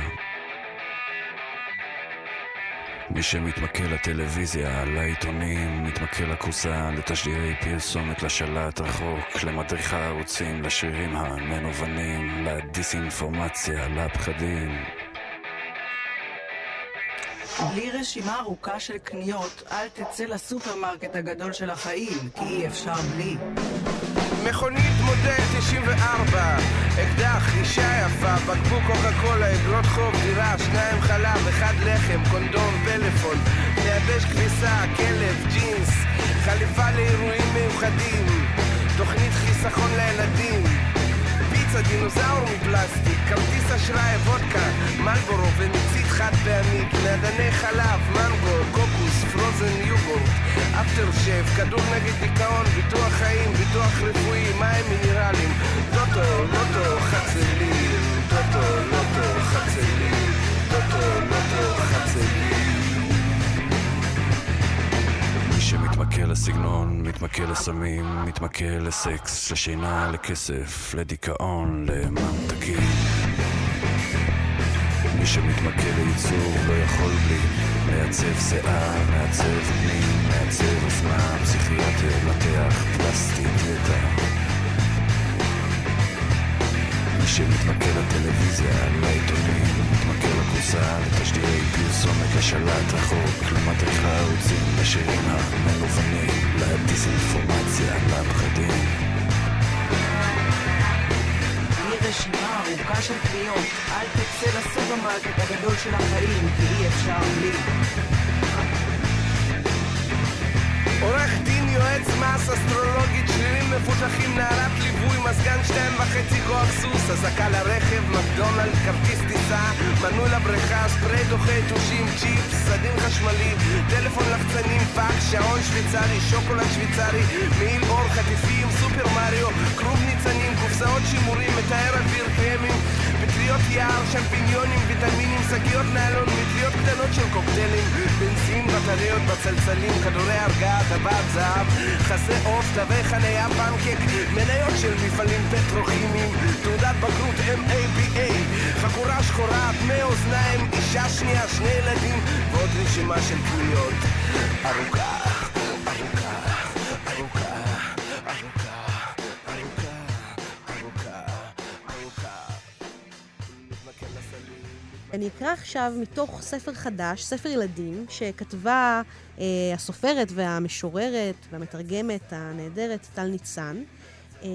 Speaker 1: מי שמתמכר לטלוויזיה, לעיתונים, מתמכר לכורסה, לתשדירי פרסומת, לשלט רחוק, למדריך הערוצים, לשרירים המנוונים, לדיסאינפורמציה, לפחדים.
Speaker 5: בלי רשימה ארוכה של קניות, אל תצא לסופרמרקט הגדול של החיים, כי אי אפשר בלי.
Speaker 6: מכונית מודל 94, אקדח, אישה יפה, בקבוק קוקה קולה, אגרות חוב, דירה, שניים חלב, אחד לחם, קונדום, פלאפון, מייבש כביסה, כלב, ג'ינס, חליפה לאירועים מיוחדים, תוכנית חיסכון לילדים, פיצה, דינוזאור מפלסטיק, כרטיס אשראי, וודקה, מלבורו ומצית חד פעמית, מעדני חלב, מנגו, קוקוס, פרוזן יוגורט, אפטר שף, כדור נגד דיכאון, ביטוח חיים, ביטוח רפואי, מים מינרלים, טוטו, לוטו, חצלים, טוטו, לוטו,
Speaker 1: שמתמכר לסגנון, מתמכר לסמים, מתמכר לסקס, לשינה, לכסף, לדיכאון, לממתקים. מי שמתמכר לייצור לא יכול בלי מעצב שיער, מעצב פנים, מעצב אופנה, פסיכיאטר, מתח, פלסטי, דיאטה. מי שמתמכר לטלוויזיה, לעיתונים, מתמכר לכורסה, לתשדירי פרסומת, לשלט רחוק, למדריך הערוצים, לשירים המלוונים, לדיסאינפורמציה, לפחדים.
Speaker 5: רשימה ארוכה של קניות, אל תצא לסופרמרקט הגדול של החיים, כי אי אפשר בלי.
Speaker 6: עורך דין, יועץ מס, אסטרולוגית, שרירים מפותחים, נערת ליווי, מזגן שתיים וחצי כוח סוס, אזעקה לרכב, מקדונלד, כרטיס טיסה, מנוי לבריכה, ספרי דוחה יתושים, צ'יפס, סדין חשמלי, טלפון לחצנים, פאקס, שעון שוויצרי, שוקולד שוויצרי, מעיל עור, חטיפים, סופר מריו, כרוב ניצנים, קופסאות שימורים, מתאר אוויר, קרמים, פטריות יער, שמפיניונים, ויטמינים, שקיות ניילון, מטריות קטנות של קוקטיילים, בנזין, בטריות, בצלצלים, כדורי הרגעה, טבעת זהב, חסה עוף, תווי חניה, פנקק, מניות של מפעלים פטרוכימיים, תעודת בגרות MABA, חגורה שחורה, דמי אוזניים, אישה שנייה, שני ילדים, ועוד רשימה של קניות ארוכה,
Speaker 2: אני אקרא עכשיו מתוך ספר חדש, ספר ילדים, שכתבה אה, הסופרת והמשוררת והמתרגמת הנהדרת טל ניצן. אה,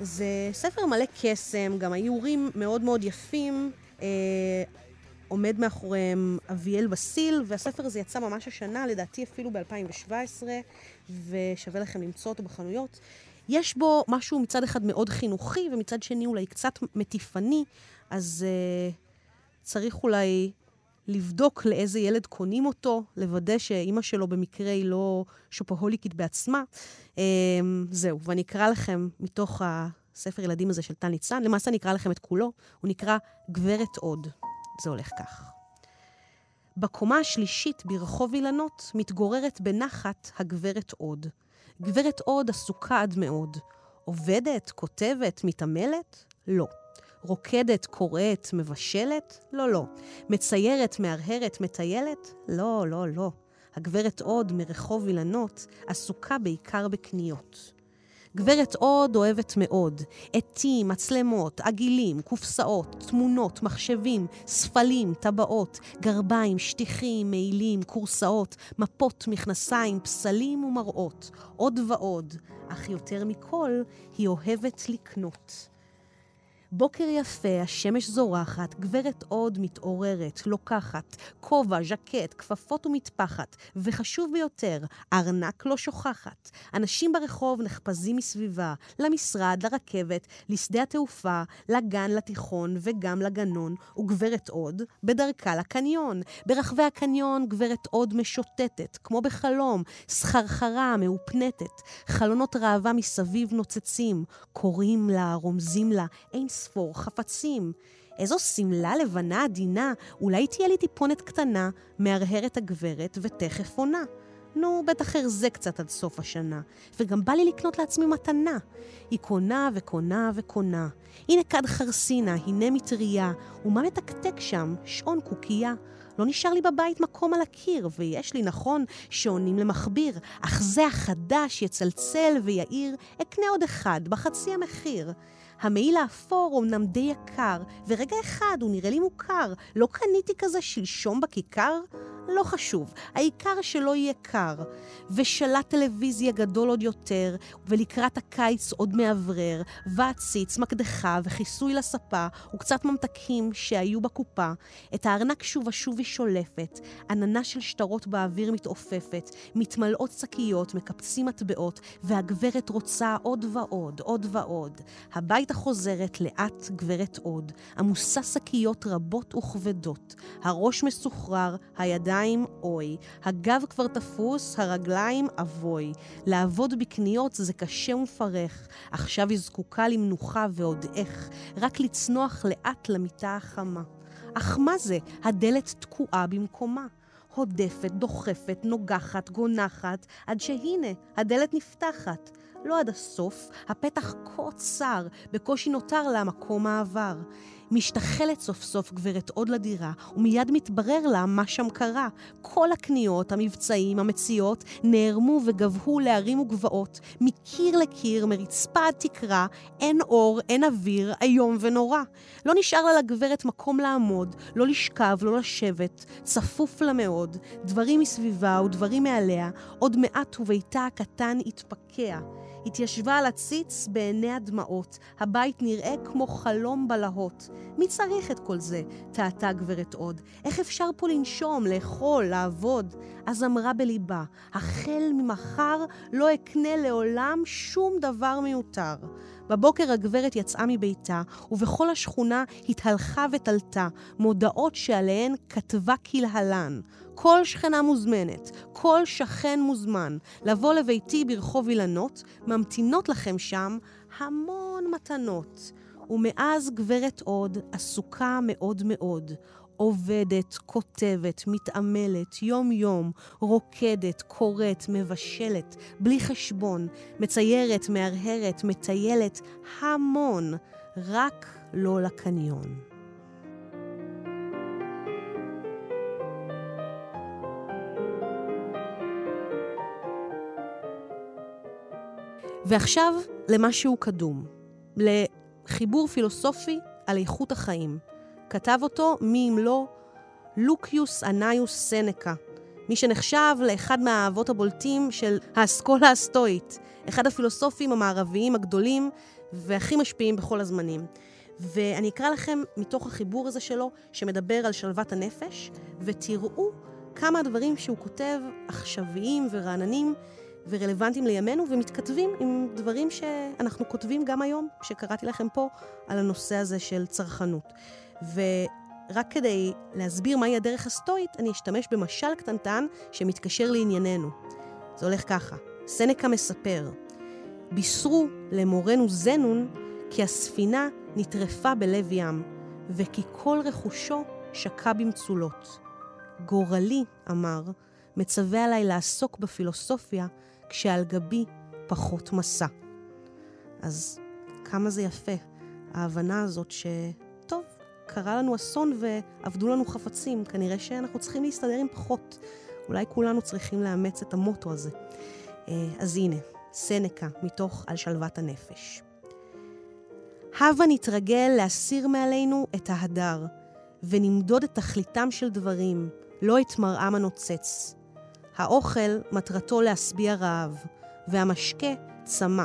Speaker 2: זה ספר מלא קסם, גם האיורים מאוד מאוד יפים. אה, עומד מאחוריהם אביאל בסיל, והספר הזה יצא ממש השנה, לדעתי אפילו ב-2017, ושווה לכם למצוא אותו בחנויות. יש בו משהו מצד אחד מאוד חינוכי, ומצד שני אולי קצת מטיפני, אז uh, צריך אולי לבדוק לאיזה ילד קונים אותו, לוודא שאימא שלו במקרה היא לא שופהוליקית בעצמה. Um, זהו, ואני אקרא לכם מתוך הספר ילדים הזה של טל ניצן, למעשה אני אקרא לכם את כולו, הוא נקרא גברת עוד. זה הולך כך. בקומה השלישית ברחוב אילנות מתגוררת בנחת הגברת עוד. גברת עוד עסוקה עד מאוד. עובדת, כותבת, מתעמלת? לא. רוקדת, קוראת, מבשלת? לא, לא. מציירת, מהרהרת, מטיילת? לא, לא, לא. הגברת עוד מרחוב אילנות עסוקה בעיקר בקניות. גברת עוד אוהבת מאוד. עטים, מצלמות, עגילים, קופסאות, תמונות, מחשבים, ספלים, טבעות, גרביים, שטיחים, מעילים, כורסאות, מפות, מכנסיים, פסלים ומראות. עוד ועוד. אך יותר מכל, היא אוהבת לקנות. בוקר יפה, השמש זורחת, גברת עוד מתעוררת, לוקחת, כובע, ז'קט, כפפות ומטפחת, וחשוב ביותר, ארנק לא שוכחת. אנשים ברחוב נחפזים מסביבה, למשרד, לרכבת, לשדה התעופה, לגן, לתיכון וגם לגנון, וגברת עוד בדרכה לקניון. ברחבי הקניון גברת עוד משוטטת, כמו בחלום, סחרחרה מאופנטת. חלונות ראווה מסביב נוצצים, קוראים לה, רומזים לה, אין ספור חפצים. איזו שמלה לבנה עדינה, אולי תהיה לי טיפונת קטנה, מהרהרת הגברת ותכף עונה. נו, בטח ארזה קצת עד סוף השנה. וגם בא לי לקנות לעצמי מתנה. היא קונה וקונה וקונה. הנה כד חרסינה, הנה מטריה, ומה מתקתק שם? שעון קוקייה. לא נשאר לי בבית מקום על הקיר, ויש לי, נכון, שעונים למכביר, אך זה החדש יצלצל ויעיר, אקנה עוד אחד, בחצי המחיר. המעיל האפור אמנם די יקר, ורגע אחד הוא נראה לי מוכר. לא קניתי כזה שלשום בכיכר? לא חשוב, העיקר שלא יהיה קר. ושלט טלוויזיה גדול עוד יותר, ולקראת הקיץ עוד מאוורר, ועציץ, מקדחה וכיסוי לספה, וקצת ממתקים שהיו בקופה. את הארנק שוב ושוב היא שולפת, עננה של שטרות באוויר מתעופפת, מתמלאות שקיות, מקפצים מטבעות, והגברת רוצה עוד ועוד, עוד ועוד. הביתה חוזרת לאט גברת עוד, עמוסה שקיות רבות וכבדות. הראש מסוחרר, הידיים הידיים, אוי. הגב כבר תפוס, הרגליים, אבוי. לעבוד בקניות זה קשה ומפרך. עכשיו היא זקוקה למנוחה ועוד איך. רק לצנוח לאט למיטה החמה. אך מה זה? הדלת תקועה במקומה. הודפת, דוחפת, נוגחת, גונחת, עד שהנה, הדלת נפתחת. לא עד הסוף, הפתח כה צר, בקושי נותר לה מקום מעבר. משתחלת סוף סוף גברת עוד לדירה, ומיד מתברר לה מה שם קרה. כל הקניות, המבצעים, המציאות, נערמו וגבהו להרים וגבעות, מקיר לקיר, מרצפה עד תקרה, אין אור, אין אוויר, איום ונורא. לא נשאר לה לגברת מקום לעמוד, לא לשכב, לא לשבת, צפוף לה מאוד, דברים מסביבה ודברים מעליה, עוד מעט וביתה הקטן התפקע. התיישבה על הציץ בעיני הדמעות. הבית נראה כמו חלום בלהות. מי צריך את כל זה? טעתה גברת עוד. איך אפשר פה לנשום, לאכול, לעבוד? אז אמרה בליבה, החל ממחר לא אקנה לעולם שום דבר מיותר. בבוקר הגברת יצאה מביתה, ובכל השכונה התהלכה ותלתה מודעות שעליהן כתבה כלהלן: כל שכנה מוזמנת, כל שכן מוזמן, לבוא לביתי ברחוב אילנות, ממתינות לכם שם המון מתנות. ומאז גברת עוד עסוקה מאוד מאוד. עובדת, כותבת, מתעמלת, יום-יום, רוקדת, קוראת, מבשלת, בלי חשבון, מציירת, מהרהרת, מטיילת, המון, רק לא לקניון. ועכשיו למשהו קדום, לחיבור פילוסופי על איכות החיים. כתב אותו מי אם לא לוקיוס אנאיוס סנקה, מי שנחשב לאחד מהאבות הבולטים של האסכולה הסטואית, אחד הפילוסופים המערביים הגדולים והכי משפיעים בכל הזמנים. ואני אקרא לכם מתוך החיבור הזה שלו, שמדבר על שלוות הנפש, ותראו כמה הדברים שהוא כותב עכשוויים ורעננים ורלוונטיים לימינו, ומתכתבים עם דברים שאנחנו כותבים גם היום, שקראתי לכם פה, על הנושא הזה של צרכנות. ורק כדי להסביר מהי הדרך הסטואית, אני אשתמש במשל קטנטן שמתקשר לענייננו. זה הולך ככה: סנקה מספר, בישרו למורנו זנון כי הספינה נטרפה בלב ים, וכי כל רכושו שקע במצולות. גורלי, אמר, מצווה עליי לעסוק בפילוסופיה כשעל גבי פחות מסע. אז כמה זה יפה, ההבנה הזאת שטוב, קרה לנו אסון ועבדו לנו חפצים, כנראה שאנחנו צריכים להסתדר עם פחות. אולי כולנו צריכים לאמץ את המוטו הזה. אה, אז הנה, סנקה, מתוך על שלוות הנפש. הבה נתרגל להסיר מעלינו את ההדר, ונמדוד את תכליתם של דברים, לא את מראם הנוצץ. האוכל מטרתו להשביע רעב, והמשקה צמא.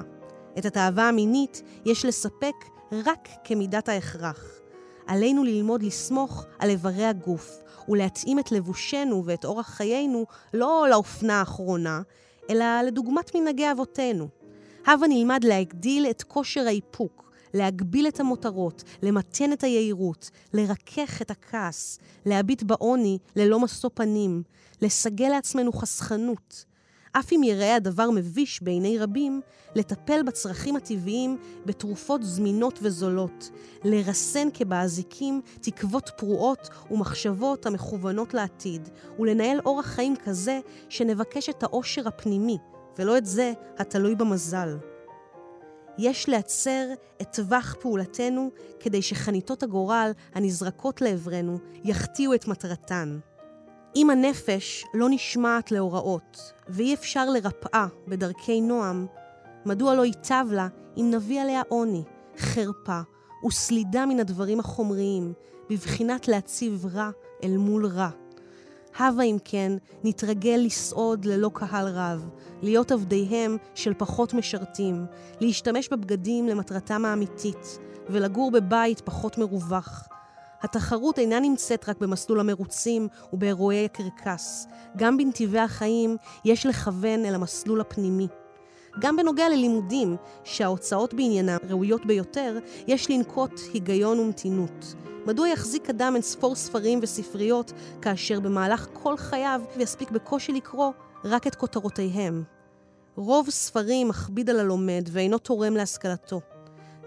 Speaker 2: את התאווה המינית יש לספק רק כמידת ההכרח. עלינו ללמוד לסמוך על איברי הגוף, ולהתאים את לבושנו ואת אורח חיינו לא לאופנה האחרונה, אלא לדוגמת מנהגי אבותינו. הבה נלמד להגדיל את כושר האיפוק, להגביל את המותרות, למתן את היהירות, לרכך את הכעס, להביט בעוני ללא משוא פנים, לסגל לעצמנו חסכנות. אף אם יראה הדבר מביש בעיני רבים, לטפל בצרכים הטבעיים בתרופות זמינות וזולות, לרסן כבאזיקים תקוות פרועות ומחשבות המכוונות לעתיד, ולנהל אורח חיים כזה שנבקש את העושר הפנימי, ולא את זה התלוי במזל. יש להצר את טווח פעולתנו כדי שחניתות הגורל הנזרקות לעברנו יחטיאו את מטרתן. אם הנפש לא נשמעת להוראות, ואי אפשר לרפאה בדרכי נועם, מדוע לא ייטב לה אם נביא עליה עוני, חרפה וסלידה מן הדברים החומריים, בבחינת להציב רע אל מול רע. הבה אם כן, נתרגל לסעוד ללא קהל רב, להיות עבדיהם של פחות משרתים, להשתמש בבגדים למטרתם האמיתית, ולגור בבית פחות מרווח. התחרות אינה נמצאת רק במסלול המרוצים ובאירועי הקרקס. גם בנתיבי החיים יש לכוון אל המסלול הפנימי. גם בנוגע ללימודים, שההוצאות בעניינם ראויות ביותר, יש לנקוט היגיון ומתינות. מדוע יחזיק אדם אין ספור ספרים וספריות, כאשר במהלך כל חייו יספיק בקושי לקרוא רק את כותרותיהם? רוב ספרים מכביד על הלומד ואינו תורם להשכלתו.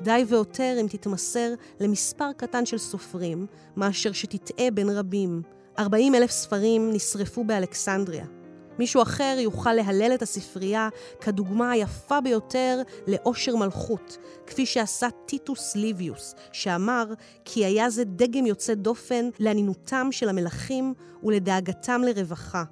Speaker 2: די ויותר אם תתמסר למספר קטן של סופרים, מאשר שתטעה בין רבים. 40 אלף ספרים נשרפו באלכסנדריה. מישהו אחר יוכל להלל את הספרייה כדוגמה היפה ביותר לאושר מלכות, כפי שעשה טיטוס ליביוס, שאמר כי היה זה דגם יוצא דופן לענינותם של המלכים ולדאגתם לרווחה.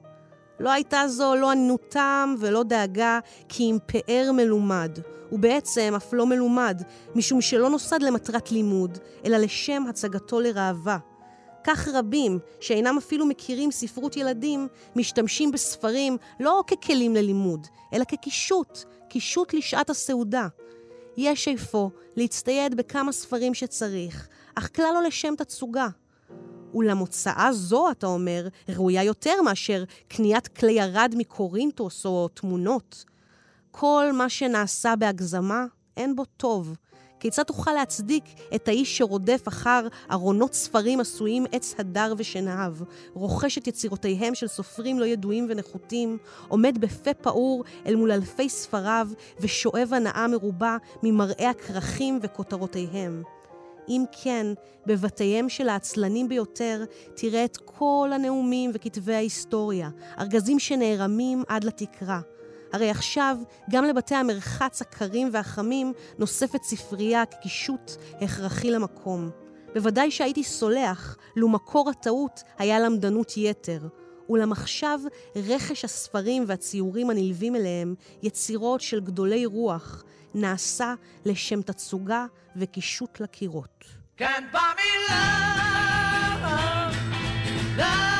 Speaker 2: לא הייתה זו לא ענינותם ולא דאגה, כי אם פאר מלומד, ובעצם אף לא מלומד, משום שלא נוסד למטרת לימוד, אלא לשם הצגתו לראווה. כך רבים, שאינם אפילו מכירים ספרות ילדים, משתמשים בספרים לא ככלים ללימוד, אלא כקישוט, קישוט לשעת הסעודה. יש איפה להצטייד בכמה ספרים שצריך, אך כלל לא לשם תצוגה. אולם הוצאה זו, אתה אומר, ראויה יותר מאשר קניית כלי ירד מקורינטוס או תמונות. כל מה שנעשה בהגזמה, אין בו טוב. כיצד תוכל להצדיק את האיש שרודף אחר ארונות ספרים עשויים עץ הדר ושנהב, רוכש את יצירותיהם של סופרים לא ידועים ונחותים, עומד בפה פעור אל מול אלפי ספריו ושואב הנאה מרובה ממראה הכרכים וכותרותיהם? אם כן, בבתיהם של העצלנים ביותר, תראה את כל הנאומים וכתבי ההיסטוריה, ארגזים שנערמים עד לתקרה. הרי עכשיו, גם לבתי המרחץ הקרים והחמים, נוספת ספרייה כקישוט הכרחי למקום. בוודאי שהייתי סולח, לו מקור הטעות היה למדנות יתר. אולם עכשיו רכש הספרים והציורים הנלווים אליהם, יצירות של גדולי רוח, נעשה לשם תצוגה וקישוט לקירות. Can't buy me love, love,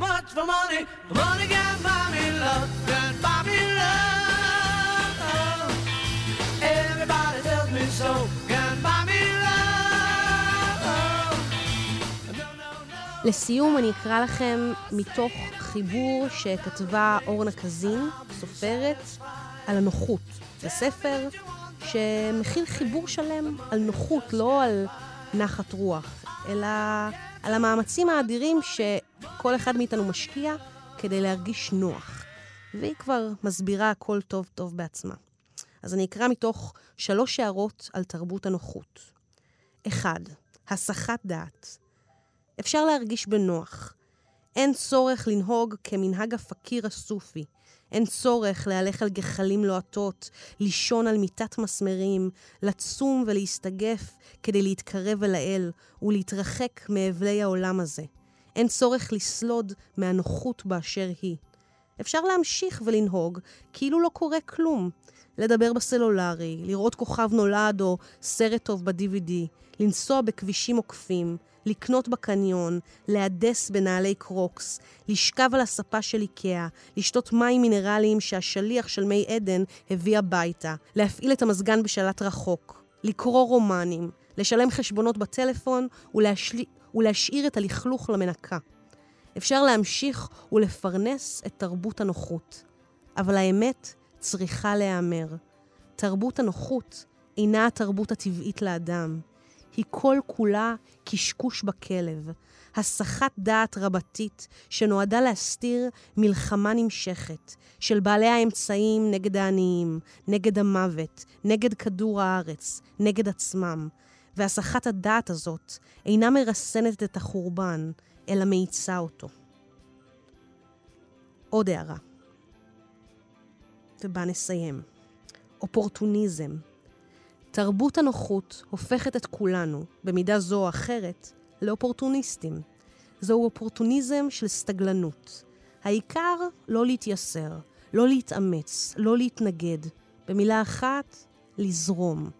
Speaker 2: much for money, money can buy me love, can buy me love. Everybody tells me so, can buy me. לסיום אני אקרא לכם מתוך חיבור שכתבה אורנה קזין, סופרת, על הנוחות. זה ספר שמכיל חיבור שלם על נוחות, לא על נחת רוח, אלא על המאמצים האדירים שכל אחד מאיתנו משקיע כדי להרגיש נוח. והיא כבר מסבירה הכל טוב טוב בעצמה. אז אני אקרא מתוך שלוש הערות על תרבות הנוחות. אחד, הסחת דעת. אפשר להרגיש בנוח. אין צורך לנהוג כמנהג הפקיר הסופי. אין צורך להלך על גחלים לוהטות, לישון על מיטת מסמרים, לצום ולהסתגף כדי להתקרב אל האל ולהתרחק מאבלי העולם הזה. אין צורך לסלוד מהנוחות באשר היא. אפשר להמשיך ולנהוג כאילו לא קורה כלום. לדבר בסלולרי, לראות כוכב נולד או סרט טוב ב-DVD, לנסוע בכבישים עוקפים, לקנות בקניון, להדס בנעלי קרוקס, לשכב על הספה של איקאה, לשתות מים מינרליים שהשליח של מי עדן הביא הביתה, להפעיל את המזגן בשלט רחוק, לקרוא רומנים, לשלם חשבונות בטלפון ולהשל... ולהשאיר את הלכלוך למנקה. אפשר להמשיך ולפרנס את תרבות הנוחות. אבל האמת צריכה להיאמר. תרבות הנוחות אינה התרבות הטבעית לאדם. היא כל כולה קשקוש בכלב, הסחת דעת רבתית שנועדה להסתיר מלחמה נמשכת של בעלי האמצעים נגד העניים, נגד המוות, נגד כדור הארץ, נגד עצמם. והסחת הדעת הזאת אינה מרסנת את החורבן, אלא מאיצה אותו. עוד הערה, ובה נסיים. אופורטוניזם. תרבות הנוחות הופכת את כולנו, במידה זו או אחרת, לאופורטוניסטים. זהו אופורטוניזם של סתגלנות. העיקר לא להתייסר, לא להתאמץ, לא להתנגד. במילה אחת, לזרום.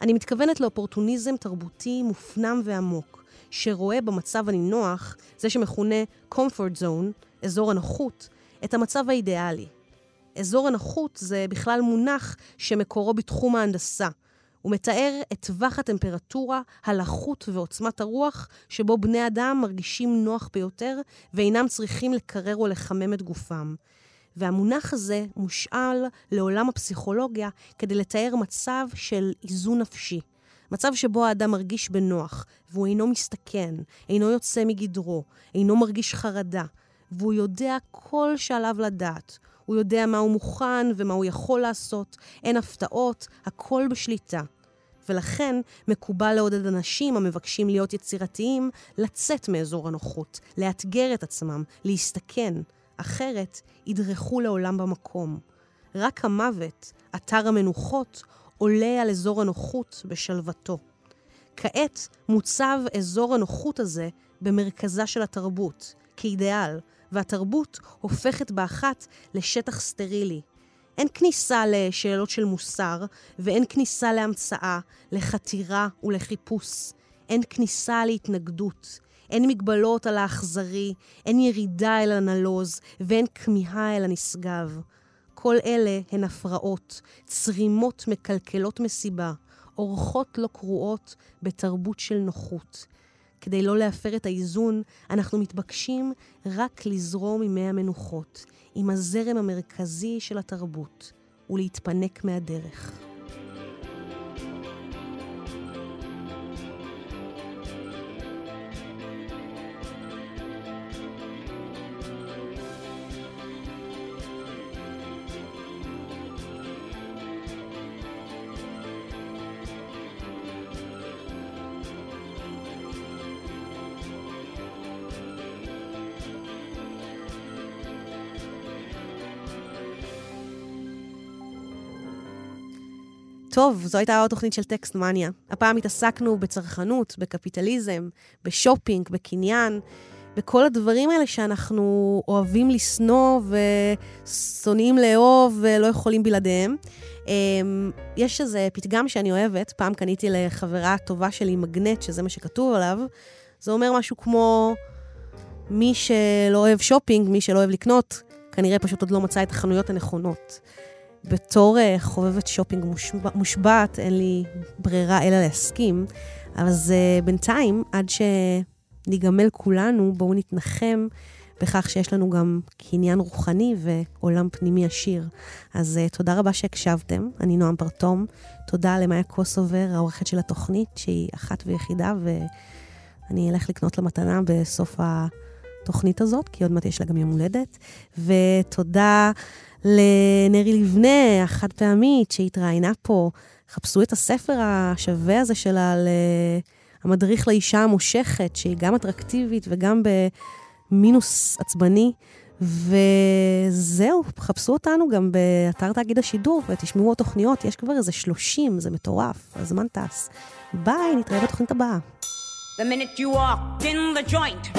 Speaker 2: אני מתכוונת לאופורטוניזם תרבותי מופנם ועמוק, שרואה במצב הנינוח, זה שמכונה comfort zone, אזור הנוחות, את המצב האידיאלי. אזור הנוחות זה בכלל מונח שמקורו בתחום ההנדסה. הוא מתאר את טווח הטמפרטורה, הלחות ועוצמת הרוח שבו בני אדם מרגישים נוח ביותר ואינם צריכים לקרר או לחמם את גופם. והמונח הזה מושאל לעולם הפסיכולוגיה כדי לתאר מצב של איזון נפשי. מצב שבו האדם מרגיש בנוח, והוא אינו מסתכן, אינו יוצא מגדרו, אינו מרגיש חרדה, והוא יודע כל שעליו לדעת. הוא יודע מה הוא מוכן ומה הוא יכול לעשות, אין הפתעות, הכל בשליטה. ולכן מקובל לעודד אנשים המבקשים להיות יצירתיים לצאת מאזור הנוחות, לאתגר את עצמם, להסתכן, אחרת ידרכו לעולם במקום. רק המוות, אתר המנוחות, עולה על אזור הנוחות בשלוותו. כעת מוצב אזור הנוחות הזה במרכזה של התרבות, כאידיאל, והתרבות הופכת באחת לשטח סטרילי. אין כניסה לשאלות של מוסר, ואין כניסה להמצאה, לחתירה ולחיפוש. אין כניסה להתנגדות. אין מגבלות על האכזרי, אין ירידה אל הנלוז, ואין כמיהה אל הנשגב. כל אלה הן הפרעות, צרימות מקלקלות מסיבה, אורחות לא קרואות בתרבות של נוחות. כדי לא להפר את האיזון, אנחנו מתבקשים רק לזרום עם מי המנוחות, עם הזרם המרכזי של התרבות, ולהתפנק מהדרך. טוב, זו הייתה עוד תוכנית של טקסט מניה. הפעם התעסקנו בצרכנות, בקפיטליזם, בשופינג, בקניין, בכל הדברים האלה שאנחנו אוהבים לשנוא ושונאים לאהוב ולא יכולים בלעדיהם. אמ, יש איזה פתגם שאני אוהבת, פעם קניתי לחברה טובה שלי מגנט, שזה מה שכתוב עליו. זה אומר משהו כמו, מי שלא אוהב שופינג, מי שלא אוהב לקנות, כנראה פשוט עוד לא מצא את החנויות הנכונות. בתור uh, חובבת שופינג מושבע, מושבעת, אין לי ברירה אלא להסכים. אז uh, בינתיים, עד שניגמל כולנו, בואו נתנחם בכך שיש לנו גם קניין רוחני ועולם פנימי עשיר. אז uh, תודה רבה שהקשבתם. אני נועם ברטום. תודה למאיה קוסובר, העורכת של התוכנית, שהיא אחת ויחידה, ואני אלך לקנות לה מתנה בסוף
Speaker 7: התוכנית הזאת, כי עוד מעט יש לה גם יום הולדת. ותודה לנרי לבנה, החד פעמית, שהתראיינה פה. חפשו את הספר השווה הזה שלה על המדריך לאישה המושכת, שהיא גם אטרקטיבית וגם במינוס עצבני. וזהו, חפשו אותנו גם באתר תאגיד השידור ותשמעו עוד תוכניות, יש כבר איזה 30, זה מטורף, הזמן טס. ביי, נתראה בתוכנית הבאה. The minute you walked in the joint,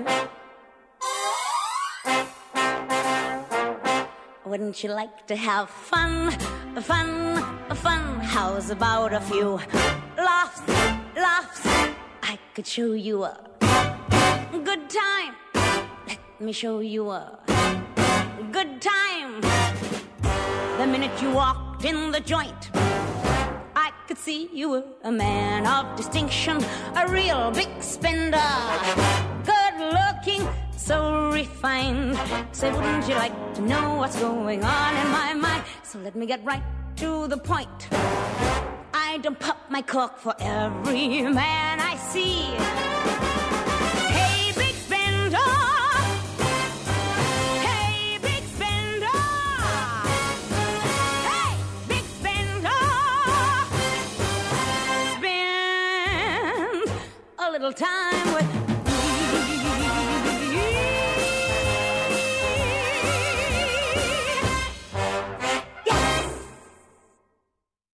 Speaker 7: Wouldn't you like to have fun, fun, fun? How's about a few laughs, laughs? I could show you a good time. Let me show you a good time. The minute you walked in the joint, I could see you were a man of distinction, a real big spender, good looking, so refined. Say, wouldn't you like to know what's going on in my mind? So let me get right to the point. I don't pop my cork for every man I see. Hey, big spender. Hey, big spender. Hey, big spender. Spend a little time with